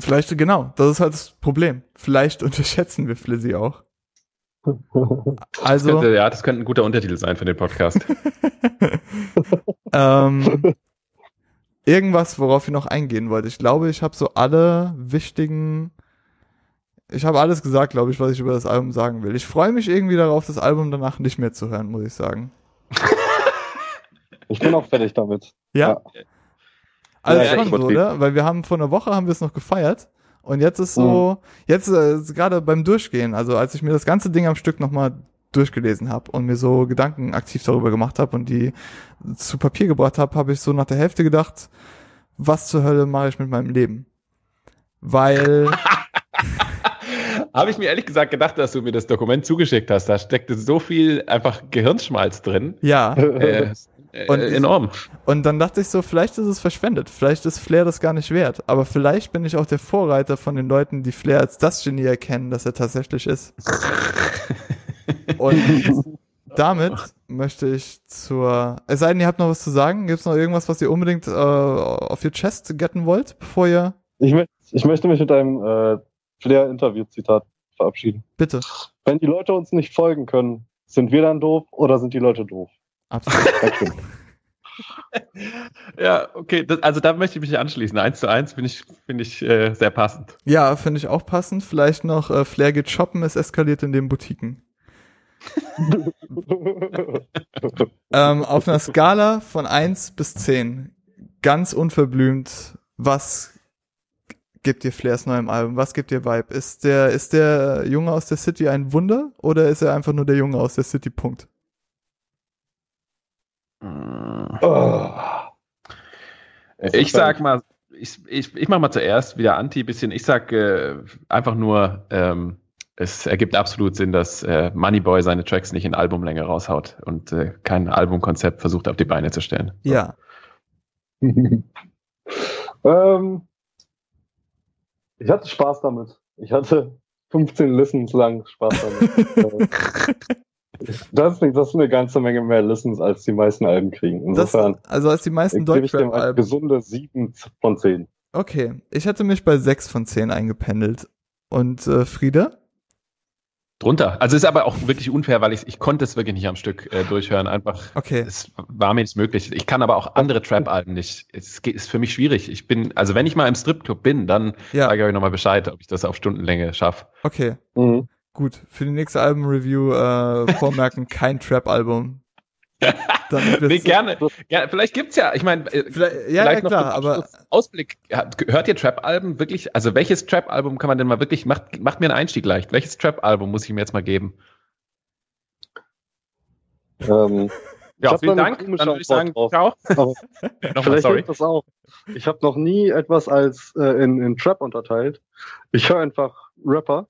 S1: Vielleicht, genau, das ist halt das Problem. Vielleicht [laughs] unterschätzen wir Flizzy auch. [laughs]
S2: Also, das könnte, ja, das könnte ein guter Untertitel sein für den Podcast. [laughs]
S1: ähm, irgendwas, worauf ich noch eingehen wollte. Ich glaube, ich habe so alle wichtigen. Ich habe alles gesagt, glaube ich, was ich über das Album sagen will. Ich freue mich irgendwie darauf, das Album danach nicht mehr zu hören, muss ich sagen.
S3: Ich bin auch fertig damit.
S1: Ja. ja. Also ja, schon so, oder? Weil wir haben vor einer Woche haben wir es noch gefeiert und jetzt ist so, mhm. jetzt äh, gerade beim Durchgehen, also als ich mir das ganze Ding am Stück nochmal durchgelesen habe und mir so Gedanken aktiv darüber gemacht habe und die zu Papier gebracht habe, habe ich so nach der Hälfte gedacht, was zur Hölle mache ich mit meinem Leben? Weil [laughs]
S2: habe ich mir ehrlich gesagt gedacht, dass du mir das Dokument zugeschickt hast. Da steckte so viel einfach Gehirnschmalz drin.
S1: Ja. Äh, [laughs]
S2: äh, und enorm.
S1: Und dann dachte ich so, vielleicht ist es verschwendet. Vielleicht ist Flair das gar nicht wert. Aber vielleicht bin ich auch der Vorreiter von den Leuten, die Flair als das Genie erkennen, das er tatsächlich ist. [laughs] Und [laughs] damit möchte ich zur. Es sei denn, ihr habt noch was zu sagen. Gibt es noch irgendwas, was ihr unbedingt äh, auf your chest getten wollt, bevor ihr.
S3: Ich, mö ich möchte mich mit einem äh, Flair-Interview-Zitat verabschieden.
S1: Bitte.
S3: Wenn die Leute uns nicht folgen können, sind wir dann doof oder sind die Leute doof?
S1: Absolut. [laughs] [laughs]
S2: ja, okay, das, also da möchte ich mich anschließen. Eins zu eins finde ich, finde ich äh, sehr passend.
S1: Ja, finde ich auch passend. Vielleicht noch äh, Flair geht shoppen, es eskaliert in den Boutiquen. [laughs] ähm, auf einer Skala von 1 bis 10, ganz unverblümt, was gibt dir Flairs neuem Album? Was gibt dir Vibe? Ist der, ist der Junge aus der City ein Wunder oder ist er einfach nur der Junge aus der City? Punkt.
S2: Oh. Ich sag mal, ich, ich, ich mach mal zuerst wieder Anti bisschen. Ich sag äh, einfach nur, ähm, es ergibt absolut Sinn, dass äh, Moneyboy seine Tracks nicht in Albumlänge raushaut und äh, kein Albumkonzept versucht auf die Beine zu stellen.
S1: So. Ja. [laughs]
S3: ähm, ich hatte Spaß damit. Ich hatte 15 Listens lang Spaß damit. [laughs] das, ist, das ist eine ganze Menge mehr Listens, als die meisten Alben kriegen.
S1: Insofern. Das, also als die meisten
S3: Deutschrap-Alben. Gesunde 7 von 10.
S1: Okay. Ich hatte mich bei 6 von 10 eingependelt. Und äh, Frieda?
S2: Drunter. Also ist aber auch wirklich unfair, weil ich, ich konnte es wirklich nicht am Stück äh, durchhören. Einfach,
S1: okay.
S2: es war mir nicht möglich. Ich kann aber auch andere Trap-Alben nicht. Es geht, ist für mich schwierig. Ich bin, also wenn ich mal im Stripclub bin, dann ja. sage ich euch nochmal Bescheid, ob ich das auf Stundenlänge schaffe.
S1: Okay. Mhm. Gut, für die nächste Album-Review äh, vormerken, [laughs] kein Trap-Album
S2: nee, gerne. Ja, vielleicht gibt's ja, ich meine, äh, vielleicht,
S1: ja, vielleicht ja, klar, aber
S2: Ausblick. Hört ihr Trap-Alben wirklich? Also welches Trap-Album kann man denn mal wirklich, macht, macht mir einen Einstieg leicht. Welches Trap-Album muss ich mir jetzt mal geben?
S3: Ähm,
S2: ja, vielen Dank. Dann würde ich sagen, ciao. [laughs]
S3: Nochmal, sorry. Das auch. Ich habe noch nie etwas als äh, in, in Trap unterteilt. Ich höre einfach Rapper.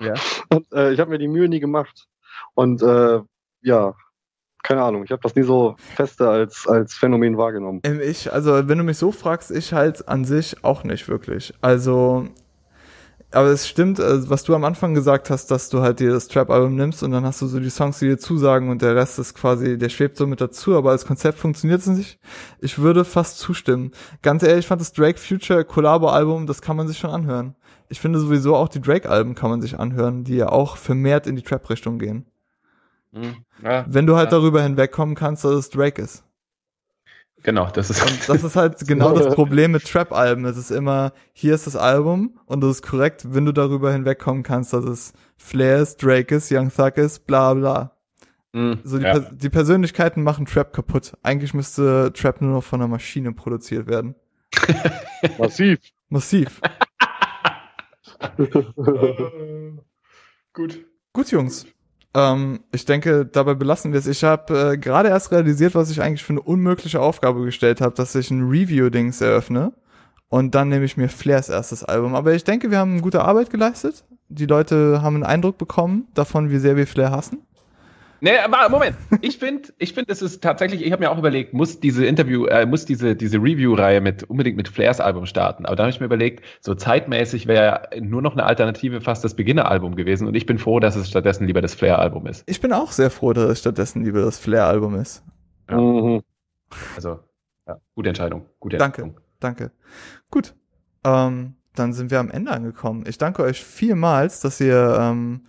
S1: Ja. [laughs]
S3: Und äh, ich habe mir die Mühe nie gemacht. Und äh, ja, keine Ahnung, ich habe das nie so feste als, als Phänomen wahrgenommen.
S1: Ähm, ich, also wenn du mich so fragst, ich halt an sich auch nicht wirklich. Also, aber es stimmt, also, was du am Anfang gesagt hast, dass du halt dir das Trap-Album nimmst und dann hast du so die Songs, die dir zusagen und der Rest ist quasi, der schwebt so mit dazu, aber als Konzept funktioniert es nicht. Ich würde fast zustimmen. Ganz ehrlich, ich fand das Drake Future Collabo-Album, das kann man sich schon anhören. Ich finde sowieso auch die Drake-Alben kann man sich anhören, die ja auch vermehrt in die Trap-Richtung gehen. Mhm. Ja, Wenn du halt ja. darüber hinwegkommen kannst, dass es Drake ist.
S2: Genau, das ist.
S1: Und das ist halt genau das [laughs] Problem mit Trap-Alben. Es ist immer, hier ist das Album und das ist korrekt, wenn du darüber hinwegkommen kannst, dass es Flair ist, Drake ist, Young Thug ist, bla bla. Mm, so die, ja. Pers die Persönlichkeiten machen Trap kaputt. Eigentlich müsste Trap nur noch von einer Maschine produziert werden. [laughs]
S3: Massiv.
S1: Massiv.
S2: Gut. [laughs]
S1: Gut, Jungs. Ähm, ich denke, dabei belassen wir es. Ich habe äh, gerade erst realisiert, was ich eigentlich für eine unmögliche Aufgabe gestellt habe, dass ich ein Review-Dings eröffne. Und dann nehme ich mir Flairs erstes Album. Aber ich denke, wir haben gute Arbeit geleistet. Die Leute haben einen Eindruck bekommen davon, wie sehr wir Flair hassen.
S2: Nee, aber Moment. Ich finde, ich finde, es ist tatsächlich, ich habe mir auch überlegt, muss diese Interview, äh, muss diese, diese Review-Reihe mit unbedingt mit Flairs Album starten. Aber da habe ich mir überlegt, so zeitmäßig wäre nur noch eine Alternative fast das Beginner-Album gewesen. Und ich bin froh, dass es stattdessen lieber das Flair-Album ist.
S1: Ich bin auch sehr froh, dass es stattdessen lieber das Flair-Album ist.
S2: Ja. Mhm. Also, ja, gute Entscheidung. Gute
S1: Entscheidung. Danke, danke. Gut. Ähm, dann sind wir am Ende angekommen. Ich danke euch vielmals, dass ihr ähm,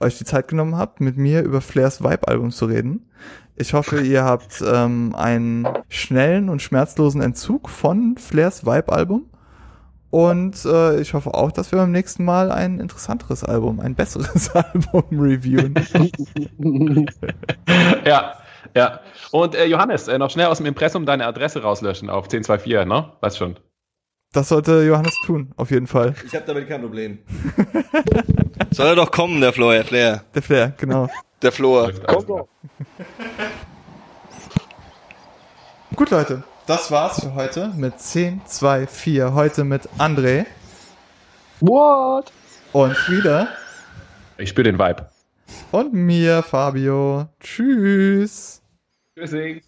S1: euch die Zeit genommen habt, mit mir über Flairs Vibe-Album zu reden. Ich hoffe, ihr habt ähm, einen schnellen und schmerzlosen Entzug von Flairs Vibe-Album. Und äh, ich hoffe auch, dass wir beim nächsten Mal ein interessanteres Album, ein besseres [laughs] Album reviewen. [laughs]
S2: ja, ja. Und äh, Johannes, äh, noch schnell aus dem Impressum deine Adresse rauslöschen auf 1024, ne? Weißt schon.
S1: Das sollte Johannes tun, auf jeden Fall.
S4: Ich habe damit kein Problem. [laughs] Soll er doch kommen, der Flair, Flair.
S1: Der Flair, genau.
S4: Der Floor.
S3: Komm doch. [laughs]
S1: Gut, Leute. Das war's für heute mit 10, 2, 4. Heute mit André.
S3: What?
S1: Und Frieda.
S2: Ich spüre den Vibe.
S1: Und mir, Fabio. Tschüss.
S2: Tschüssing.